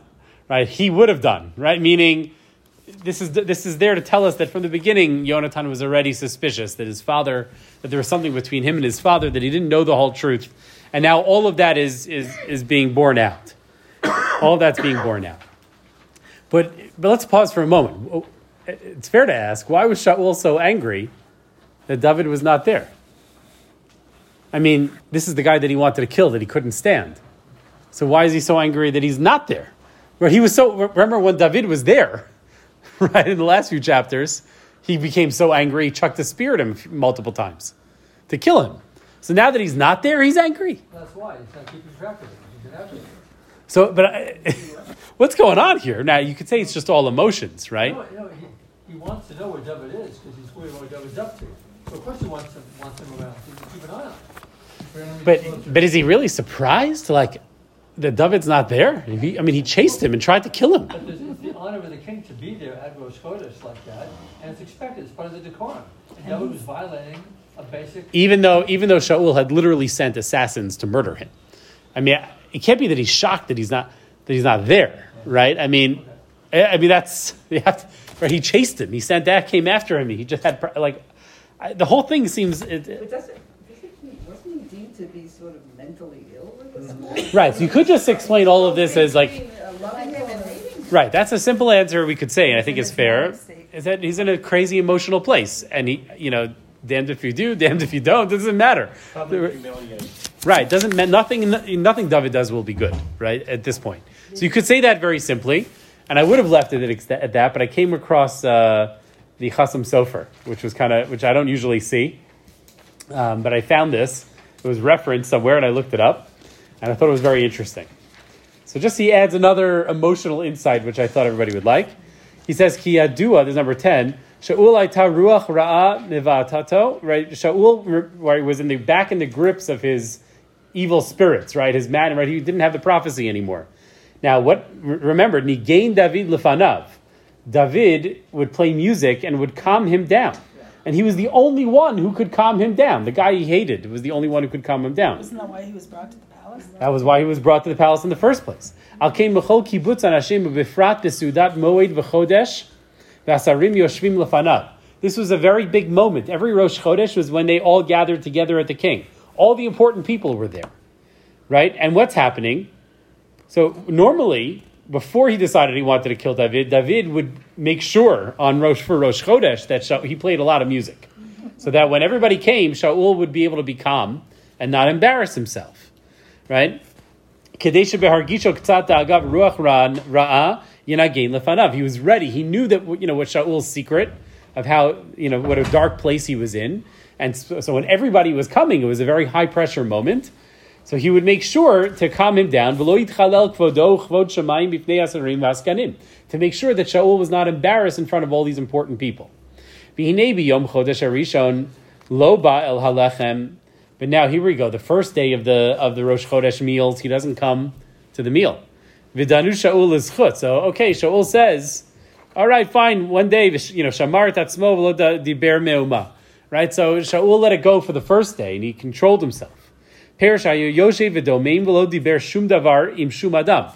Right? He would have done, right? Meaning, this is this is there to tell us that from the beginning, Yonatan was already suspicious that his father, that there was something between him and his father that he didn't know the whole truth, and now all of that is is is being borne out. all that's being borne out. But but let's pause for a moment. It's fair to ask why was Shaul so angry that David was not there? I mean, this is the guy that he wanted to kill that he couldn't stand. So why is he so angry that he's not there? Right? He was so. Remember when David was there, (laughs) right? In the last few chapters, he became so angry he chucked a spear at him multiple times to kill him. So now that he's not there, he's angry. That's why, he's not keeping track of it, he's an advocate. So, but I, (laughs) what's going on here? Now you could say it's just all emotions, right? No, no, he, he wants to know where David is, because he's worried what David's up to. So of course he wants him, wants him around, so he can keep an eye on him. But but is he really surprised? Like that David's not there? He, I mean, he chased him and tried to kill him. But it's the honor of the king to be there at Rosh Chodesh like that, and it's expected, it's part of the decorum. And David was violating a basic. even though even though Shaul had literally sent assassins to murder him. I mean, it can't be that he's shocked that he's not that he's not there, right? I mean, I I mean that's you have to, right. He chased him. He sent that came after him. He just had like I, the whole thing seems it, But doesn't, doesn't he, wasn't he deemed to be sort of mentally right. So you could just explain all of this as like Between, Loving him and hating him. right. That's a simple answer we could say, and I think in it's fair. Is that he's in a crazy emotional place, and he you know damned if you do, (laughs) damned if you don't. Doesn't matter. Right. Doesn't mean nothing. Nothing David does will be good. Right at this point. So you could say that very simply, and I would have left it at, that, but I came across uh, the Chasam Sofer, which was kind of which I don't usually see, um, but I found this. It was referenced somewhere, and I looked it up, and I thought it was very interesting. So just he adds another emotional insight, which I thought everybody would like. He says, "Ki yadua," this is number ten. Shaul aita ruach ra'a nevatato. Right, Shaul right, was in the back in the grips of his evil spirits. Right, his man. Right, he didn't have the prophecy anymore. Now, what? re- Remember, Nigain David lefanav. David would play music and would calm him down, and he was the only one who could calm him down. The guy he hated was the only one who could calm him down. Isn't that why he was brought to the? That was why he was brought to the palace in the first place. This was a very big moment. Every Rosh Chodesh was when they all gathered together at the king. All the important people were there, right? And what's happening? So normally, before he decided he wanted to kill David, David would make sure on Rosh for Rosh Chodesh that he played a lot of music, so that when everybody came, Shaul would be able to be calm and not embarrass himself, right? Kadesha behargisho ktsat da'agav ruach ra- ra'a yinagein lefanav. He was ready. He knew that you know what Shaul's secret of how you know what a dark place he was in, and so, when everybody was coming, it was a very high pressure moment. So he would make sure to calm him down. To make sure that Shaul was not embarrassed in front of all these important people. But now here we go. The first day of the of the Rosh Chodesh meals, he doesn't come to the meal. Vidanu Shaul is chut. So okay, Shaul says, "All right, fine. One day, you know, shamar tatzmo v'lo diber meuma." Right. So Shaul let it go for the first day, and he controlled himself. Perishayu Yoshe v'domein v'lo diber shum davar im shum adam.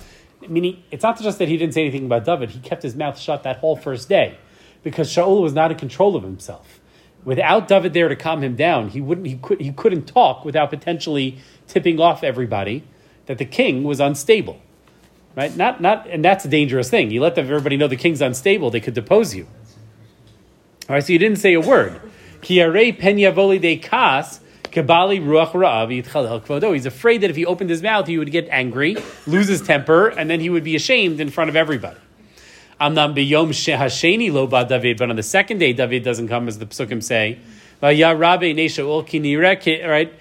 Meaning, it's not just that he didn't say anything about David; he kept his mouth shut that whole first day, because Shaul was not in control of himself. Without David there to calm him down, he wouldn't. He could. He couldn't talk without potentially tipping off everybody that the king was unstable. Right? Not. Not. And that's a dangerous thing. You let everybody know the king's unstable; they could depose you. All right. So you didn't say a word. He's afraid that if he opened his mouth, he would get angry, lose his temper, and then he would be ashamed in front of everybody. Amnam biyom hasheni lo ba David, but on the second day, David doesn't come, as the psukim say. Kinire, right?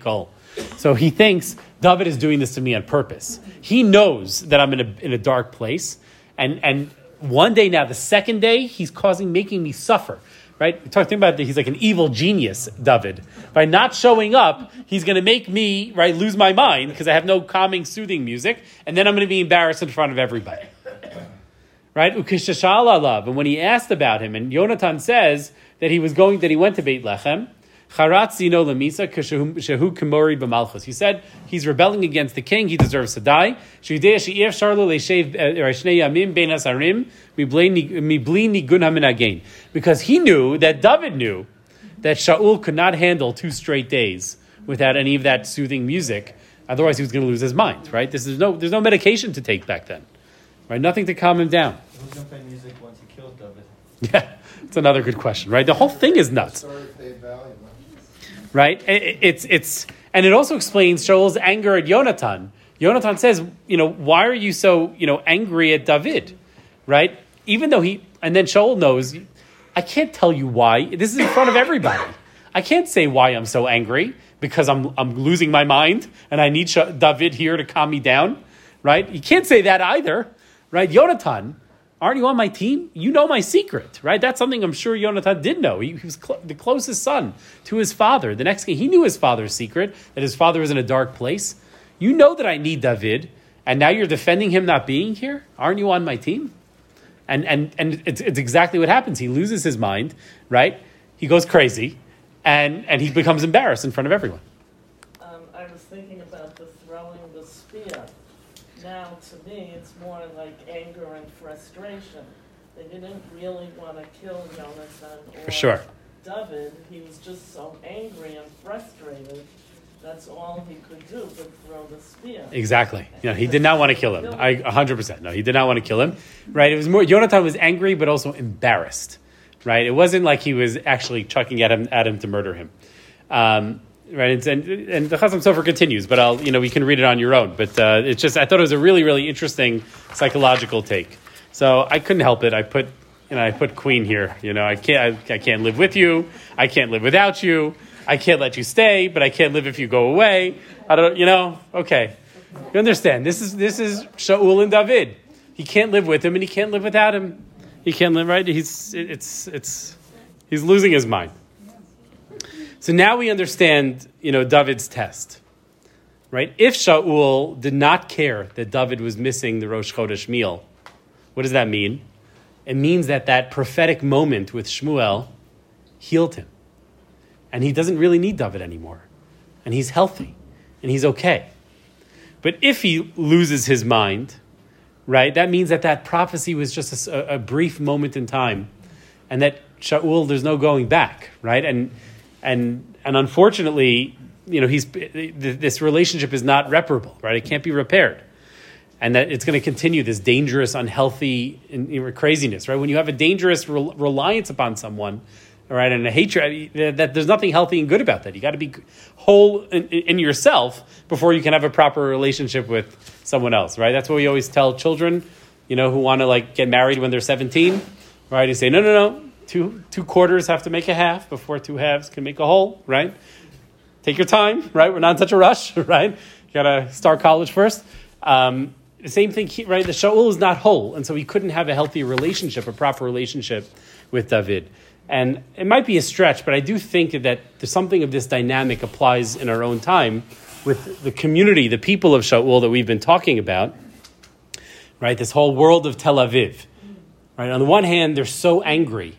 Kol. So he thinks David is doing this to me on purpose. He knows that I'm in a, in a dark place, and and one day now, the second day, he's causing making me suffer right? We're talking about that he's like an evil genius, David. By not showing up, he's going to make me right lose my mind because I have no calming, soothing music, and then I'm going to be embarrassed in front of everybody. Right? Alav. And when he asked about him, and Yonatan says that he was going, that he went to Beit Lechem. Charatzino lemisa shehu kimori b'malchus. He said he's rebelling against the king. He deserves to die. Shidei she'if sharlo le'shev eh, shnei yamim bein hasarim mibli nigun again. Because he knew that David knew that Shaul could not handle two straight days without any of that soothing music. Otherwise, he was going to lose his mind. Right? This is no. There's no medication to take back then. Right? Nothing to calm him down. Who's going to play music once he kills David? (laughs) Yeah, it's another good question. Right? The whole thing is nuts Sorry if they value it. Right? It's it's and it also explains Shaul's anger at Yonatan. Yonatan says, you know, why are you so you know angry at David, right? Even though he and then Shaul knows, I can't tell you why. This is in front of everybody. I can't say why I'm so angry because I'm I'm losing my mind and I need David here to calm me down, right? You can't say that either, right? Yonatan. Aren't you on my team? You know my secret, right? That's something I'm sure Yonatan did know. He, he was cl- the closest son to his father. The next king, he knew his father's secret, that his father was in a dark place. You know that I need David, and now you're defending him not being here? Aren't you on my team? And, and, and it's, it's exactly what happens. He loses his mind, right? He goes crazy, and, and he becomes embarrassed in front of everyone. Um, I was thinking about the throwing the spear. Now, to me, it's more like anger and frustration. They didn't really want to kill Jonathan or For sure. David. He was just so angry and frustrated. That's all he could do but throw the spear. Exactly. You know, he did not want to kill him. I 100%. No, he did not want to kill him. Right? It was more Jonathan was angry but also embarrassed. Right? It wasn't like he was actually chucking at him at him to murder him. Um, right? And and the Chasam Sofer continues, but I'll you know we can read it on your own. But uh, it's just I thought it was a really really interesting psychological take. So I couldn't help it. I put you know I put Queen here. You know I can't I, I can't live with you. I can't live without you. I can't let you stay, but I can't live if you go away. I don't you know okay. You understand? This is this is Shaul and David. He can't live with him, and he can't live without him. He can't live right. He's it's it's he's losing his mind. So now we understand, you know, David's test, right? If Shaul did not care that David was missing the Rosh Chodesh meal, what does that mean? It means that that prophetic moment with Shmuel healed him, and he doesn't really need David anymore, and he's healthy, and he's okay. But if he loses his mind, right, that means that that prophecy was just a, a brief moment in time, and that Shaul, there's no going back, right? And and and unfortunately, you know, he's this relationship is not reparable, right? It can't be repaired, and that it's going to continue this dangerous, unhealthy craziness, right? When you have a dangerous rel- reliance upon someone, right, and a hatred, that, that there's nothing healthy and good about that. You got to be whole in, in yourself before you can have a proper relationship with someone else, right? That's what we always tell children, you know, who want to like get married when they're 17, right? You say, no, no, no, Two, two quarters have to make a half before two halves can make a whole, right? Take your time, right? We're not in such a rush, (laughs) right? You gotta start college first. Um, the same thing, he- right? The Shaul is not whole, and so he couldn't have a healthy relationship, a proper relationship with David. And it might be a stretch, but I do think that something of this dynamic applies in our own time with the community, the people of Shaul that we've been talking about, right? This whole world of Tel Aviv, right? On the one hand, they're so angry.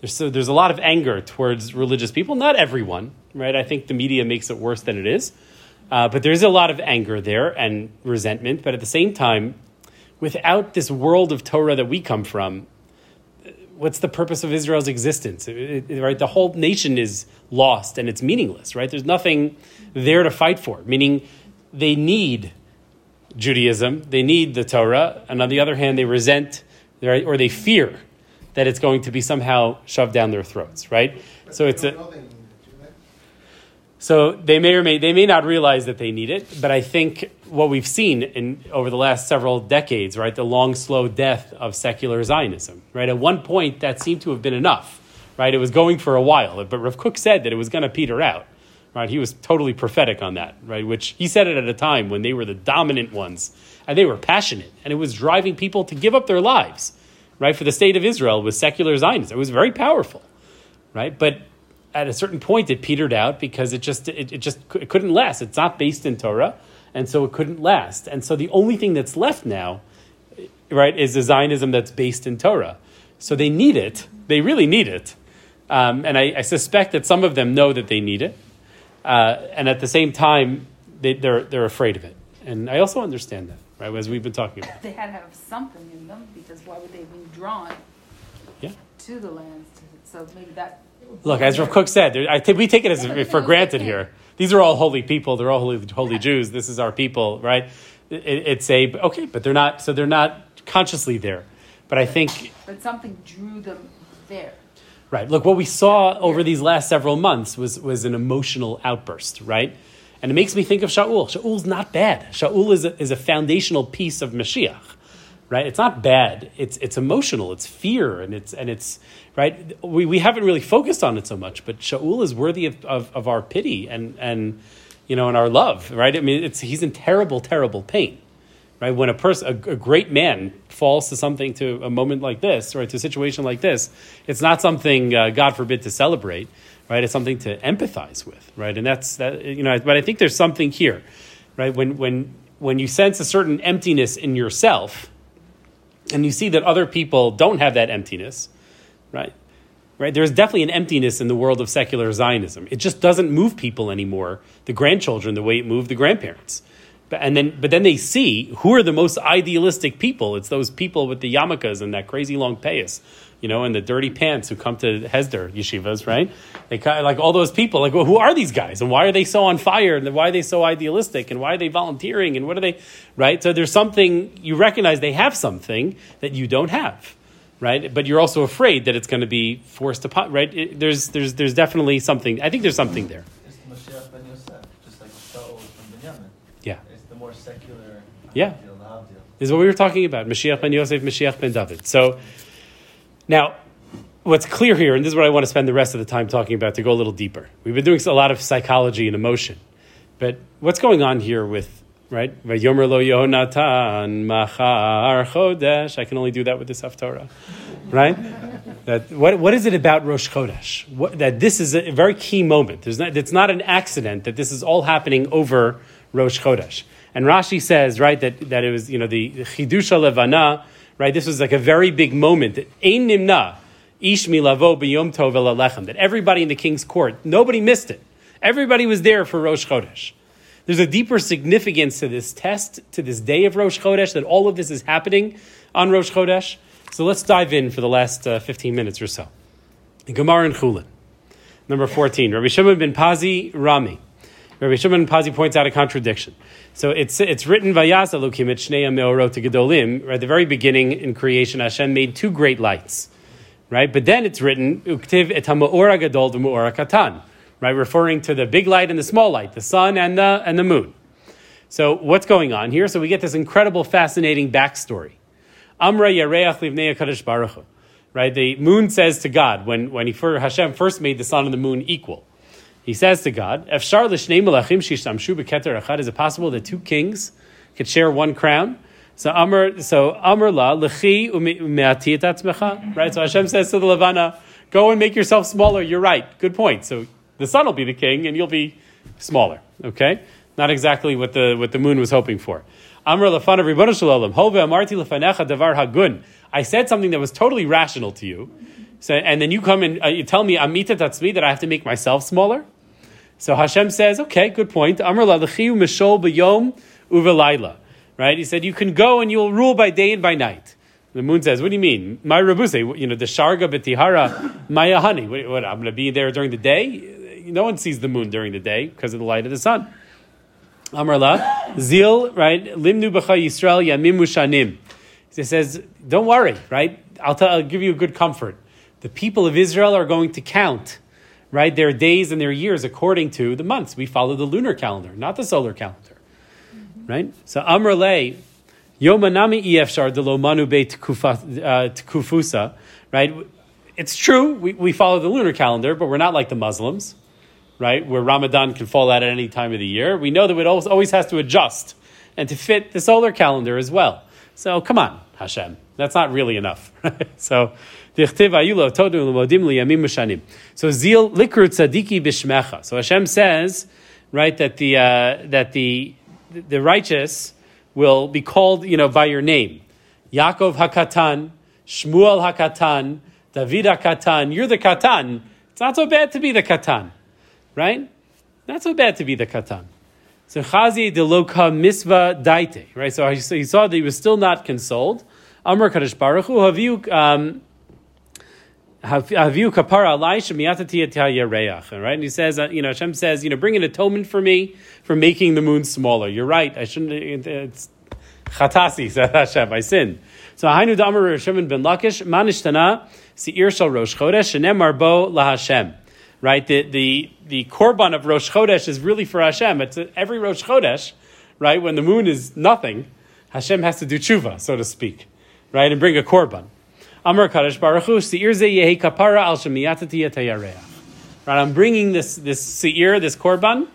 There's, so, there's a lot of anger towards religious people. Not everyone, right? I think the media makes it worse than it is. Uh, but there's a lot of anger there and resentment. But at the same time, without this world of Torah that we come from, what's the purpose of Israel's existence? It- it- right, the whole nation is lost and it's meaningless. Right, there's nothing there to fight for. Meaning, they need Judaism, they need the Torah, and on the other hand, they resent right, or they fear that it's going to be somehow shoved down their throats. Right, But so they it's a know they need it, do so they may or may they may not realize that they need it, but I think what we've seen in over the last several decades, right, the long, slow death of secular Zionism, right. At one point, that seemed to have been enough, right. It was going for a while, but Rav Kook said that it was going to peter out, right. He was totally prophetic on that, right. Which he said it at a time when they were the dominant ones and they were passionate, and it was driving people to give up their lives, right, for the state of Israel was secular Zionism. It was very powerful, right, but at a certain point it petered out because it just it, it just it couldn't last. It's not based in torah and so it couldn't last. And so the only thing that's left now right is a zionism that's based in torah. So they need it. They really need it. Um, and I, I suspect that some of them know that they need it. Uh, and at the same time they, they're, they're afraid of it. And i also understand that right as we've been talking about (laughs) They had to have something in them because why would they be drawn yeah to the lands? So maybe that. Look, as Rav Kook said, I think we take it as for granted here. These are all holy people. They're all holy, holy Jews. This is our people, right? It, it's a okay, but they're not. So they're not consciously there. But I think But something drew them there. Right. Look, what we saw over these last several months was, was an emotional outburst, right? And it makes me think of Shaul. Shaul's not bad. Shaul is a, is a foundational piece of Mashiach, right? It's not bad. It's, it's emotional. It's fear. And it's, and it's right? We, we haven't really focused on it so much, but Shaul is worthy of, of, of our pity and, and, you know, and our love, right? I mean, it's, he's in terrible, terrible pain right? When a person, a, a great man, falls to something, to a moment like this, right, to a situation like this, it's not something, uh, God forbid, to celebrate, right? It's something to empathize with, right? And that's that, you know. But I think there's something here, right? When when when you sense a certain emptiness in yourself, and you see that other people don't have that emptiness, right? Right? There's definitely an emptiness in the world of secular Zionism. It just doesn't move people anymore, the grandchildren, the way it moved the grandparents. But, and then, but then they see who are the most idealistic people. It's those people with the yarmulkes and that crazy long payas, you know, and the dirty pants who come to Hesder yeshivas, right? They kind of, like all those people. Like, well, who are these guys, and why are they so on fire, and why are they so idealistic, and why are they volunteering, and what are they, right? So there's something you recognize they have something that you don't have, right? But you're also afraid that it's going to be forced upon, right? It, there's there's there's definitely something. I think there's something there. It's the Mashiach ben Yosef, just like Shaul from Binyamin. Yeah. It's the more secular. Yeah. Deal, the Havdil. Is what we were talking about Mashiach ben Yosef, Mashiach ben David. So now, what's clear here, and this is what I want to spend the rest of the time talking about to go a little deeper. We've been doing a lot of psychology and emotion, but what's going on here with right? Lo Yonatan machar chodesh. I can only do that with this haftarah, right? That what what is it about Rosh Chodesh? What, that this is a very key moment. There's not, it's not an accident that this is all happening over Rosh Chodesh. And Rashi says right that, that it was you know the chidusha levana right. This was like a very big moment. That ein nimna ish milavo b'yom tov el alechem. That everybody in the king's court nobody missed it. Everybody was there for Rosh Chodesh. There's a deeper significance to this test, to this day of Rosh Chodesh, that all of this is happening on Rosh Chodesh. So let's dive in for the last uh, 15 minutes or so. Gemara and Chulin, number 14. Rabbi Shimon ben Pazi Rami. Rabbi Shimon Pazi points out a contradiction. So it's, it's written, Vayas Elokim et Shnei Meorot Gedolim. At the very beginning in creation, Hashem made two great lights. Right? But then it's written, Uktiv et ha-me'or gadol v'me'or katan right? Referring to the big light and the small light, the sun and the, and the moon. So what's going on here? So we get this incredible, fascinating backstory. Amra Yareach Livnei Kadosh Baruch right? The moon says to God, when, when he, Hashem first made the sun and the moon equal, he says to God, echad, is it possible that two kings could share one crown? So Amr, so Amr la lechi right? So Hashem says to the Levana, go and make yourself smaller. You're right. Good point. So the sun will be the king, and you'll be smaller. Okay, not exactly what the what the moon was hoping for. Amr lefana shalom hove amarti lefanecha davar hagun. I said something that was totally rational to you, so, and then you come and uh, you tell me amita tatzmi that I have to make myself smaller. So Hashem says, okay, good point. Amr la lechiu mishol b'yom uvelayla. Right? He said, you can go and you'll rule by day and by night. The moon says, what do you mean? My rabuse, you know, the sharga betihara maya honey. What, what, I'm going to be there during the day? No one sees the moon during the day because of the light of the sun. Amr la, zil, right? Limnu b'cha Yisrael yamim mushanim. He says, don't worry, right? I'll, tell, I'll give you good comfort. The people of Israel are going to count, right, their days and their years according to the months. We follow the lunar calendar, not the solar calendar right? So Amr Le, Yomanami EFshar de Lomanu Be uh, Tkufusa, right? It's true, we, we follow the lunar calendar, but we're not like the Muslims, right? Where Ramadan can fall out at any time of the year. We know that it always, always has to adjust and to fit the solar calendar as well. So come on, Hashem. That's not really enough. (laughs) so, so zeal likru tzadiki bishmecha. So Hashem says, right, that the uh, that the the righteous will be called, you know, by your name. Yaakov Hakatan, Shmuel Hakatan, David Hakatan. You're the Katan. It's not so bad to be the Katan, right? Not so bad to be the Katan. So Chazi de Loka Misva Daite, right? So he saw that he was still not consoled. Amr Kadosh Baruch Hu um, Right, and he says, uh, you know, Hashem says, you know, bring an atonement for me for making the moon smaller. You're right. I shouldn't. It's chatasi (laughs) said Hashem. I sinned. So Hainu Damar Shimon ben Lakish Manishtana Seir Shal Rosh Chodesh Shenem Bo LaHashem. Right, the the the korban of Rosh Chodesh is really for Hashem. It's every Rosh Chodesh, right? When the moon is nothing, Hashem has to do tshuva, so to speak, right, and bring a korban. Amar Kadosh Baruch Hu Seir Ze Yehi Kapara Al Shemiyatati Right, I'm bringing this this seir, this korban,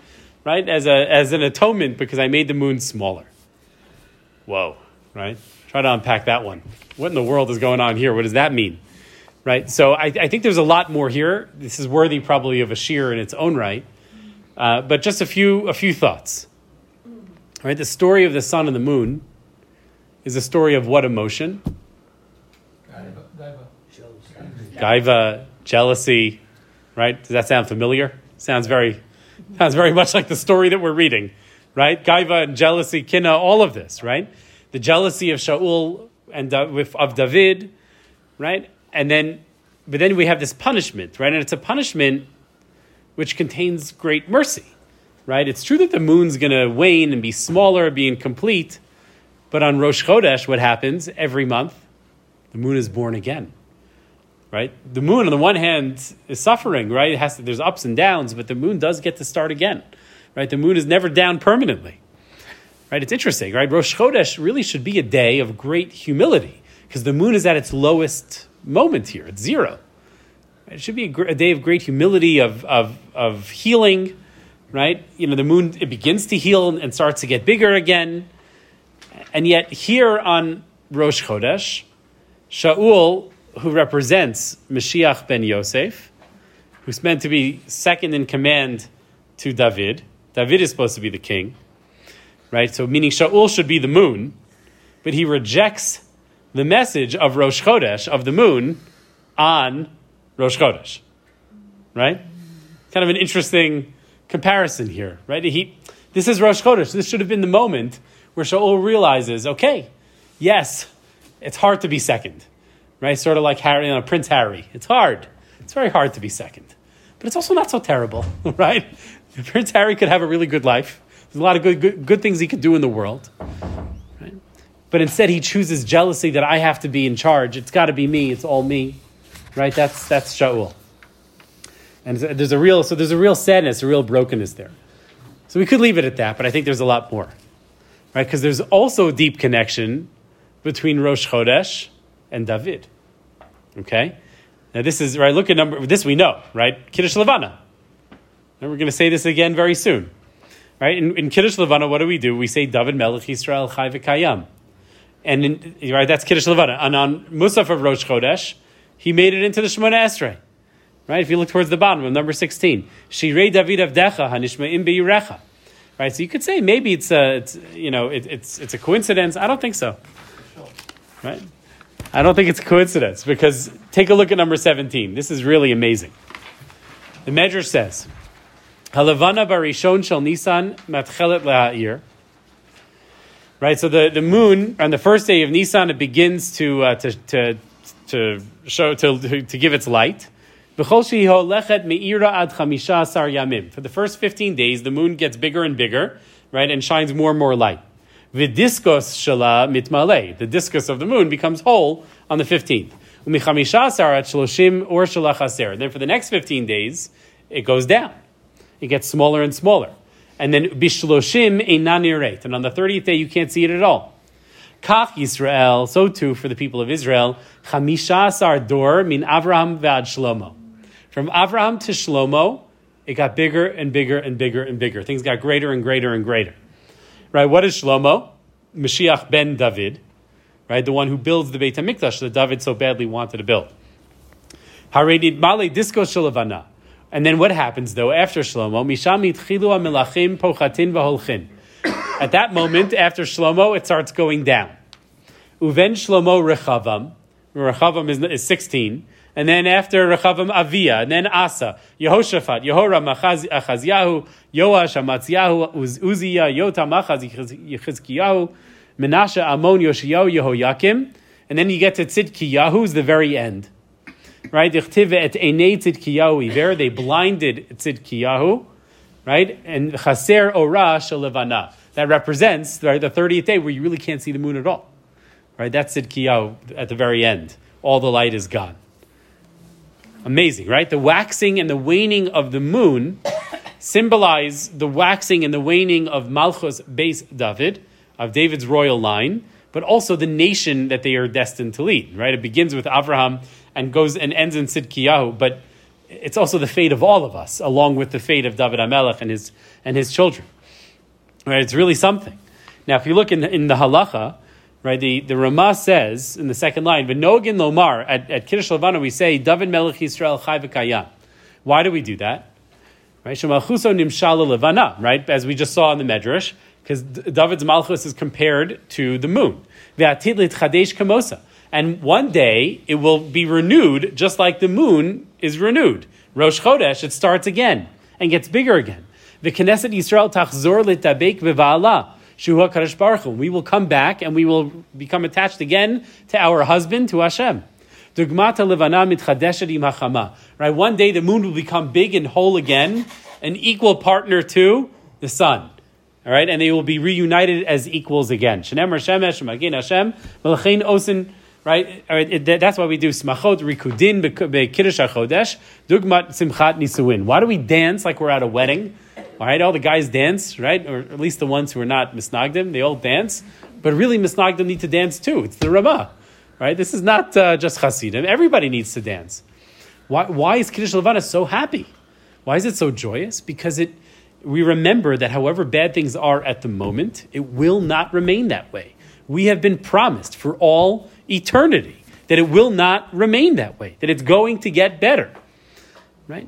right, as a as an atonement because I made the moon smaller. Whoa, right? Try to unpack that one. What in the world is going on here? What does that mean? Right? So I, I think there's a lot more here. This is worthy probably of a shiur in its own right. Uh, but just a few a few thoughts. Right? The story of the sun and the moon is a story of what emotion? Gaiva, jealousy, right? Does that sound familiar? Sounds very, sounds very much like the story that we're reading, right? Gaiva and jealousy, kina, all of this, right? The jealousy of Shaul and of David, right? And then, but then we have this punishment, right? And it's a punishment which contains great mercy, right? It's true that the moon's going to wane and be smaller, be incomplete, but on Rosh Chodesh, what happens every month? The moon is born again right? The moon, on the one hand, is suffering, right? It has to, there's ups and downs, but the moon does get to start again, right? The moon is never down permanently, right? It's interesting, right? Rosh Chodesh really should be a day of great humility because the moon is at its lowest moment here, it's zero. It should be a, a day of great humility, of, of, of healing, right? You know, the moon, it begins to heal and starts to get bigger again. And yet, here on Rosh Chodesh, Shaul who represents Mashiach ben Yosef, who's meant to be second in command to David. David is supposed to be the king, right? So, meaning Shaul should be the moon, but he rejects the message of Rosh Chodesh, of the moon, on Rosh Chodesh, right? Kind of an interesting comparison here, right? He, this is Rosh Chodesh. This should have been the moment where Shaul realizes, okay, yes, it's hard to be second right? Sort of like Harry, you know, Prince Harry. It's hard. It's very hard to be second, but it's also not so terrible, (laughs) right? Prince Harry could have a really good life. There's a lot of good, good, good things he could do in the world, right? But instead, he chooses jealousy that I have to be in charge. It's got to be me. It's all me, right? That's that's Shaul. And there's a real so there's a real sadness, a real brokenness there. So we could leave it at that, but I think there's a lot more, right? Because there's also a deep connection between Rosh Chodesh and David. Okay? Now this is, right, look at number, this we know, right? Kiddush Levana. And we're going to say this again very soon. Right? In, in Kiddush Levana, what do we do? We say David Melech Yisrael Chai V'Kayam. And in, right, that's Kiddush Levana. And on Musaf of Rosh Chodesh, he made it into the Shemona Esrei. Right? If you look towards the bottom of number 16. Shirei David Avdecha Hanishma'im Be'irecha. Right? So you could say maybe it's a, it's, you know, it, it's, it's a coincidence. I don't think so. Right? I don't think it's a coincidence because take a look at number 17. This is really amazing. The Medrash says, Halavana barishon shel Nisan matchelet leha'ir. Right, so the, the moon on the first day of Nisan it begins to uh, to, to to show to, to give its light. For the first fifteen days, the moon gets bigger and bigger, right, and shines more and more light. V'diskos shala mitmale. The discus of the moon becomes whole on the 15th. U'michamisha at shloshim or shalach. Then for the next 15 days, it goes down. It gets smaller and smaller. And then bishloshim einanirate. And on the 30th day, you can't see it at all. Kach Yisrael, so too for the people of Israel, chamisha asar dor min Avraham v'ad Shlomo. From Avraham to Shlomo, it got bigger and bigger and bigger and bigger. Things got greater and greater and greater. Right? What is Shlomo? Mashiach ben David, right? The one who builds the Beit HaMikdash that David so badly wanted to build. Haredid male disco shalavana. And then what happens though after Shlomo? Misham itchilu pochatin v'holchin. At that moment, after Shlomo, it starts going down. Uven Shlomo Rechavam. Rechavam is 16. And then after Rechavam Avia, and then Asa, Yehoshaphat, Yehoram, Achaz, Achazyahu, Yoash, Amatzyahu, Uz, Uzziah, Yotam, Achaz, Yechizkiyahu, Menashe, Amon, Yoshiyahu, Yehoyakim. And then you get to Tzidkiyahu, is the very end. Right? Et Tzidkiyahu Iver. They blinded Tzidkiyahu. Right? And Chaser Ora Shalevana. That represents right, the 30th day where you really can't see the moon at all. Right? That's Tzidkiyahu at the very end. All the light is gone. Amazing, right? The waxing and the waning of the moon symbolize the waxing and the waning of Malchus Beis David, of David's royal line, but also the nation that they are destined to lead, right? It begins with Abraham and goes and ends in Tzidkiyahu, but it's also the fate of all of us, along with the fate of David Amelech and his, and his children. Right? It's really something. Now, if you look in, in the halacha, right, the, the Ramah says in the second line, V'nogin lomar, at, at Kiddush Levana we say, David Melech Yisrael Chai v'kayam. Why do we do that? Right? Shemalchuso nimshala levana, right? As we just saw in the Medrash, because David's Malchus is compared to the moon. Ve'atid litchadesh kamosa. And one day it will be renewed just like the moon is renewed. Rosh Chodesh, it starts again and gets bigger again. The Knesset Yisrael tachzor litabek v'va'ala. Shuha Kadosh Baruch Hu. We will come back and we will become attached again to our husband, to Hashem. Dugmata levana mitchadeshet im. Right, one day the moon will become big and whole again, an equal partner to the sun. All right, and they will be reunited as equals again. Shenem Shemesh Magin Hashem Malachein Osin. Right, All right it, that's why we do smachot rikudin bekiddush hachodesh dugmat simchat nisuin. Why do we dance like we're at a wedding? All right, all the guys dance, right? Or at least the ones who are not misnagdim, they all dance. But really, misnagdim need to dance too. It's the Ramah, right? This is not uh, just Hasidim. Everybody needs to dance. Why, why is Kiddush Levana so happy? Why is it so joyous? Because it, we remember that however bad things are at the moment, it will not remain that way. We have been promised for all eternity that it will not remain that way, that it's going to get better, right?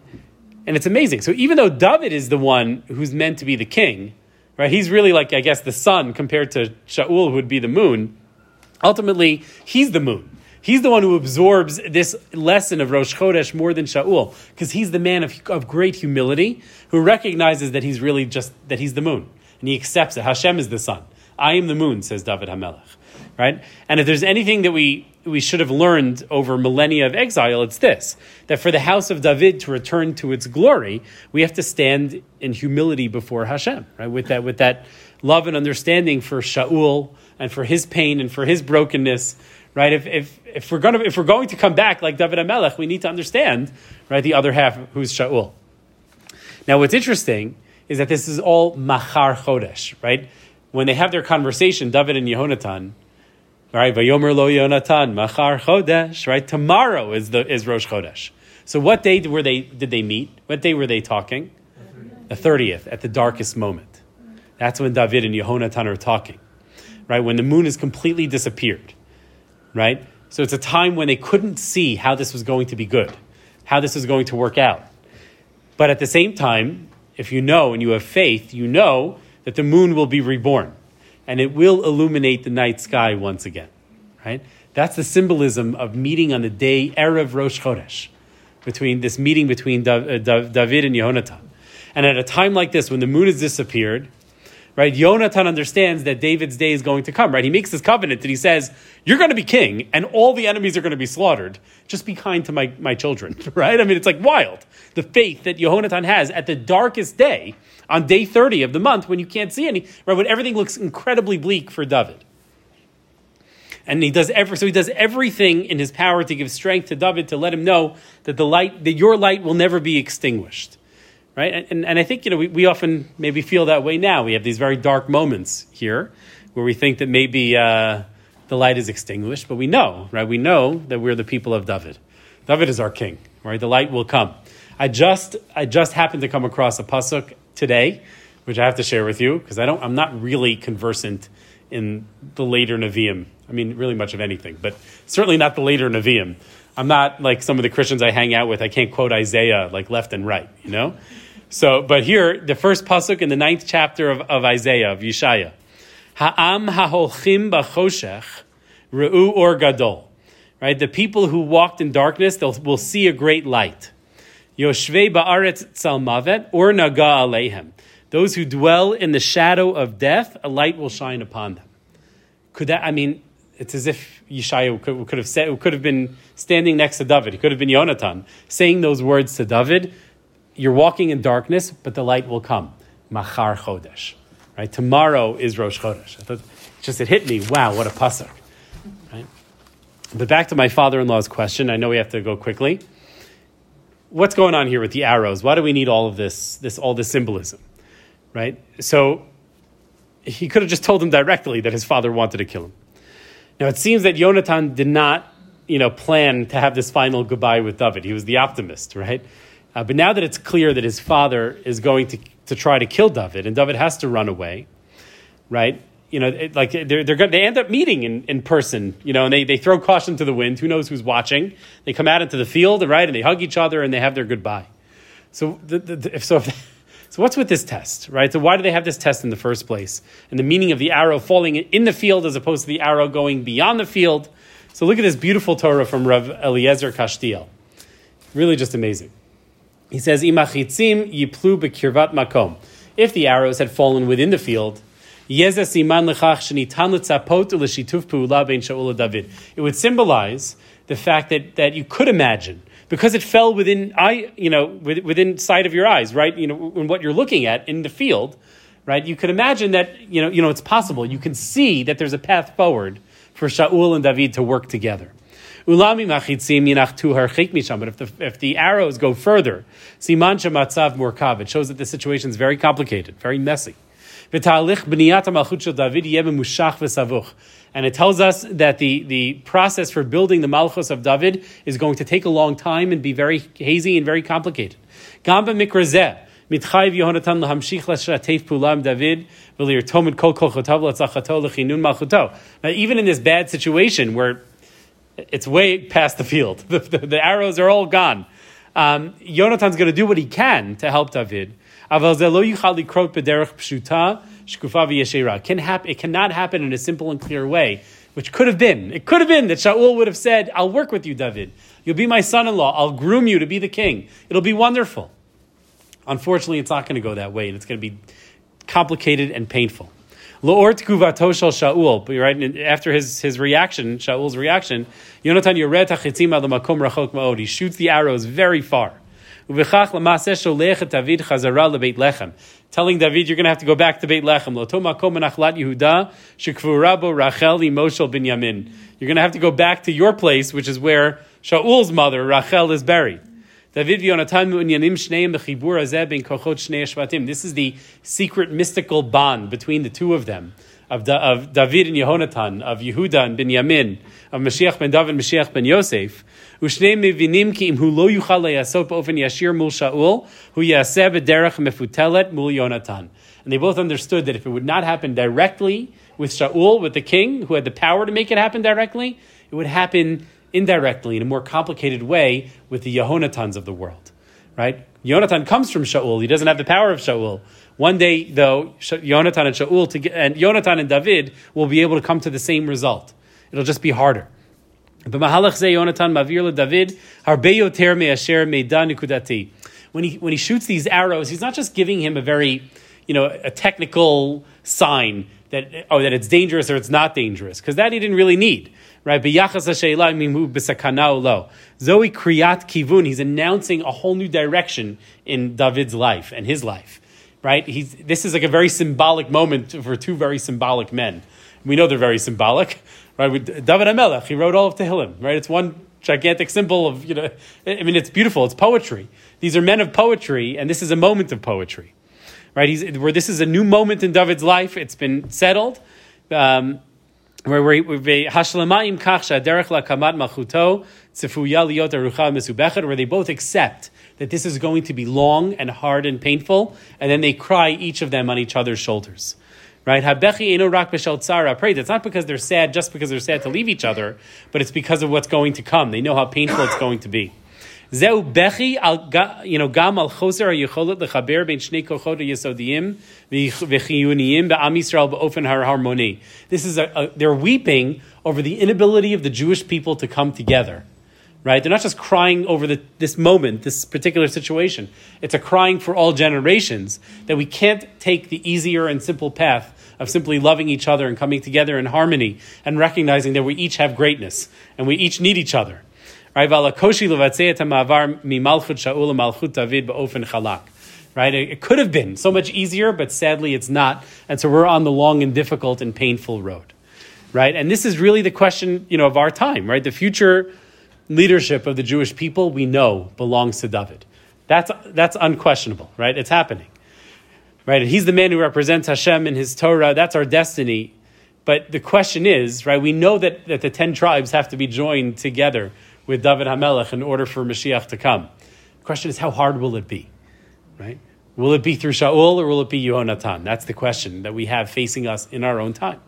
And it's amazing. So even though David is the one who's meant to be the king, right? He's really like, I guess, the sun compared to Shaul, who would be the moon. Ultimately, he's the moon. He's the one who absorbs this lesson of Rosh Chodesh more than Shaul, because he's the man of, of great humility who recognizes that he's really just, that he's the moon. And he accepts it. Hashem is the sun. I am the moon, says David HaMelech. Right? And if there's anything that we, we should have learned over millennia of exile, it's this that for the house of David to return to its glory, we have to stand in humility before Hashem, right? With that, with that love and understanding for Shaul and for his pain and for his brokenness, right? If, if, if, we're, gonna, if we're going to come back like David HaMelech, we need to understand, right, the other half, who's Shaul. Now, what's interesting is that this is all Machar Chodesh, right? When they have their conversation, David and Yehonatan, Right? Vayomer lo Yonatan, Machar Chodesh. Right? Tomorrow is the is Rosh Chodesh. So what day were they did they meet? What day were they talking? The 30th, at the darkest moment. That's when David and Yehonatan are talking. Right? When the moon has completely disappeared. Right? So it's a time when they couldn't see how this was going to be good, how this was going to work out. But at the same time, if you know and you have faith, you know that the moon will be reborn and it will illuminate the night sky once again. Right? That's the symbolism of meeting on the day Erev Rosh Chodesh, between this meeting between uh, Dav- David and Yehonatan. And at a time like this, when the moon has disappeared, right, Yonatan understands that David's day is going to come, right? He makes this covenant that he says, You're going to be king, and all the enemies are going to be slaughtered. Just be kind to my, my children, (laughs) right? I mean, it's like wild. The faith that Yehonatan has at the darkest day, on day 30 of the month, when you can't see any, right, when everything looks incredibly bleak for David. And he does every, so he does everything in his power to give strength to David to let him know that the light, that your light will never be extinguished right? And, and, I think you know we, we often maybe feel that way now. We have these very dark moments here where we think that maybe uh, the light is extinguished, but we know, right? We know that we're the people of David. David is our king, right? The light will come. I just I just happened to come across a pasuk today, which I have to share with you because I don't I'm not really conversant in the later Nevi'im. I mean, really much of anything, but certainly not the later Nevi'im. I'm not like some of the Christians I hang out with. I can't quote Isaiah like left and right, you know. So, but here, the first pasuk in the ninth chapter of, of Isaiah, of Yeshaya. Ha'am ha'holchim b'choshech re'u or gadol. Right? The people who walked in darkness, they'll, will see a great light. Yoshvei ba'aretz tzalmavet or naga alehem. Those who dwell in the shadow of death, a light will shine upon them. Could that, I mean, it's as if Yeshaya could, could have said, could have been standing next to David. He could have been Yonatan, saying those words to David you're walking in darkness, but the light will come. Machar Chodesh. Right? Tomorrow is Rosh Chodesh. I thought, just it hit me. Wow, what a pasuk. Right? But back to my father-in-law's question. I know we have to go quickly. What's going on here with the arrows? Why do we need all of this, this all this symbolism? Right? So he could have just told him directly that his father wanted to kill him. Now it seems that Yonatan did not, you know, plan to have this final goodbye with David. He was the optimist, right? Uh, but now that it's clear that his father is going to, to try to kill David, and David has to run away, right? You know, it, like they're, they're good, they end up meeting in, in person, you know, and they, they throw caution to the wind. Who knows who's watching? They come out into the field, right, and they hug each other and they have their goodbye. So, the, the, the, if, so, (laughs) so what's with this test, right? So why do they have this test in the first place? And the meaning of the arrow falling in the field as opposed to the arrow going beyond the field. So look at this beautiful Torah from Rav Eliezer Kashtiel. Really just amazing. He says, Imachitzim yiplu bekirvat makom. If the arrows had fallen within the field, it would symbolize the fact that, that you could imagine, because it fell within eye, you know, within sight of your eyes, right? You know, in what you're looking at in the field, right? You could imagine that, you know, you know, it's possible. You can see that there's a path forward for Shaul and David to work together. Ulami machitzim yinachtu harchik misham. But if the, if the arrows go further, siman shematzav murkav, it shows that the situation is very complicated, very messy. V'talich b'niyat malchut shel David yevim mushach v'savuch. And it tells us that the, the process for building the Malchus of David is going to take a long time and be very hazy and very complicated. Gamba mikrazeh. מתחייב יהונתן להמשיך לשתף פעולה עם דוד ולרתום את כל כוחותיו להצלחתו לכינון מלכותו. Now, even in this bad situation where it's way past the field. (laughs) The, the, the arrows are all gone. Um, Yonatan's going to do what he can to help David. Can happen, it cannot happen in a simple and clear way, which could have been. It could have been that Shaul would have said, I'll work with you, David. You'll be my son in law. I'll groom you to be the king. It'll be wonderful. Unfortunately, it's not going to go that way, and it's going to be complicated and painful. Loor tkuvato shel Shaul, right after his, his reaction, Shaul's reaction, Yonatan yored hachitzim al makom rachok ma'od. He shoots the arrows very far. Uvechach lamaseh sholech et David chazara lebeit lechem. Telling David, you're going to have to go back to Beit Lechem. Loto makom menachlat Yehuda shekvurabo Rachel imoshel binyamin. You're going to have to go back to your place, which is where Shaul's mother, Rachel, is buried. This is the secret mystical bond between the two of them of, da, of David and Yehonatan, of Yehuda and Binyamin, of Mashiach ben David and Mashiach ben Yosef, ושני מבינים כי אם הוא לא יוכל להיעשות באופן ישיר מול שאול, הוא יעשה בדרך מפותלת מול יונתן. And they both understood that if it would not happen directly with Shaul, with the king, who had the power to make it happen directly, it would happen indirectly in a more complicated way with the Yehonatans of the world. Right? Yonatan comes from Shaul. He doesn't have the power of Shaul. One day, though, Yonatan and Shaul to, and Yonatan and David will be able to come to the same result. It'll just be harder. When he when he shoots these arrows, he's not just giving him a very, you know, a technical sign that oh that it's dangerous or it's not dangerous because that he didn't really need. Right? B'yachas ha'sheila mimu b'sakana lo. Zoe kriyat kivun. He's announcing a whole new direction in David's life and his life. Right? He's, this is like a very symbolic moment for two very symbolic men. We know they're very symbolic. Right? With David HaMelech, he wrote all of Tehillim. Right? It's one gigantic symbol of, you know, I mean, it's beautiful. It's poetry. These are men of poetry, and this is a moment of poetry. Right? He's, where this is a new moment in David's life. It's been settled. Um, where we hashlamayim kachsha derech lakamat mesubechet, where they both accept that this is going to be long and hard and painful, and then they cry each of them on each other's shoulders. Right? Habechi eno rak b'shel tzara. Pray. That's not because they're sad, just because they're sad to leave each other, but it's because of what's going to come. They know how painful it's going to be. You know. This is a, a, they're weeping over the inability of the Jewish people to come together. Right? They're not just crying over the, this moment, this particular situation. It's a crying for all generations that we can't take the easier and simple path of simply loving each other and coming together in harmony and recognizing that we each have greatness and we each need each other. Right? Right? It could have been so much easier, but sadly it's not. And so we're on the long and difficult and painful road. Right? And this is really the question, you know, of our time, right? The future leadership of the Jewish people, we know, belongs to David. That's, that's unquestionable, right? It's happening. Right? And he's the man who represents Hashem in his Torah. That's our destiny. But the question is, right, we know that, that the ten tribes have to be joined together with David HaMelech in order for Mashiach to come. The question is, how hard will it be? Right? Will it be through Shaul or will it be Yehonatan? That's the question that we have facing us in our own time.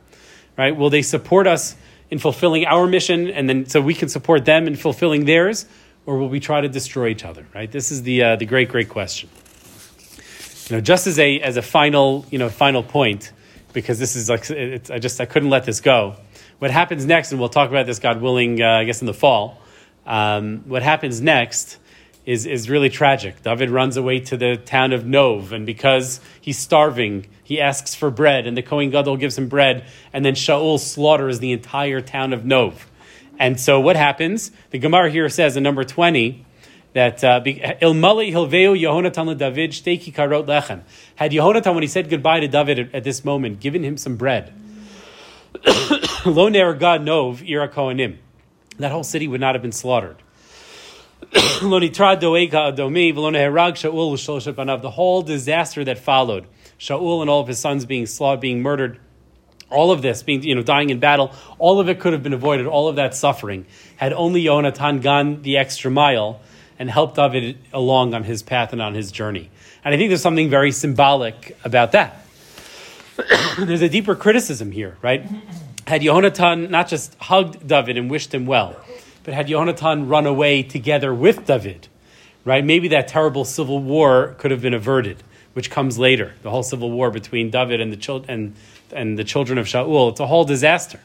Right? Will they support us in fulfilling our mission and then so we can support them in fulfilling theirs? Or will we try to destroy each other? Right? This is the, uh, the great, great question. You know, just as a, as a final, you know, final point, because this is like, I just, I couldn't let this go. What happens next, and we'll talk about this, God willing, uh, I guess in the fall, um, what happens next is, is really tragic. David runs away to the town of Nov, and because he's starving, he asks for bread, and the Kohen Gadol gives him bread, and then Shaul slaughters the entire town of Nov. And so what happens? The Gemara here says in number 20 that uh, Ilmali Hilveu Yehonatan David Shteki Karot Lechem. Had Yehonatan, when he said goodbye to David at, at this moment, given him some bread, (coughs) Lo God Nov Ira Kohanim that whole city would not have been slaughtered. (coughs) the whole disaster that followed, Shaul and all of his sons being slaughtered, being murdered, all of this, being you know dying in battle, all of it could have been avoided. All of that suffering had only Yonatan gone the extra mile and helped David along on his path and on his journey. And I think there's something very symbolic about that. (coughs) there's a deeper criticism here, right? Had Yehonatan not just hugged David and wished him well, but had Yehonatan run away together with David, right? Maybe that terrible civil war could have been averted, which comes later. The whole civil war between David and the, chil- and, and the children of Shaul. It's a whole disaster,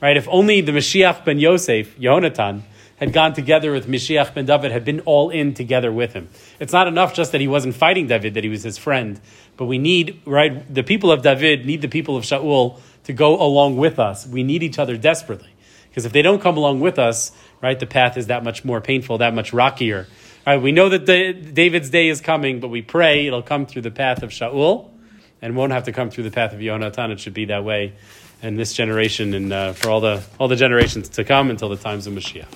right? If only the Mashiach ben Yosef, Yehonatan, had gone together with Mashiach ben David, had been all in together with him. It's not enough just that he wasn't fighting David, that he was his friend, but we need, right? The people of David need the people of Shaul to go along with us. We need each other desperately. Because if they don't come along with us, right, the path is that much more painful, that much rockier. Right, we know that the, David's day is coming, but we pray it'll come through the path of Shaul and won't have to come through the path of Yonatan. It should be that way in this generation and uh, for all the, all the generations to come until the times of Mashiach.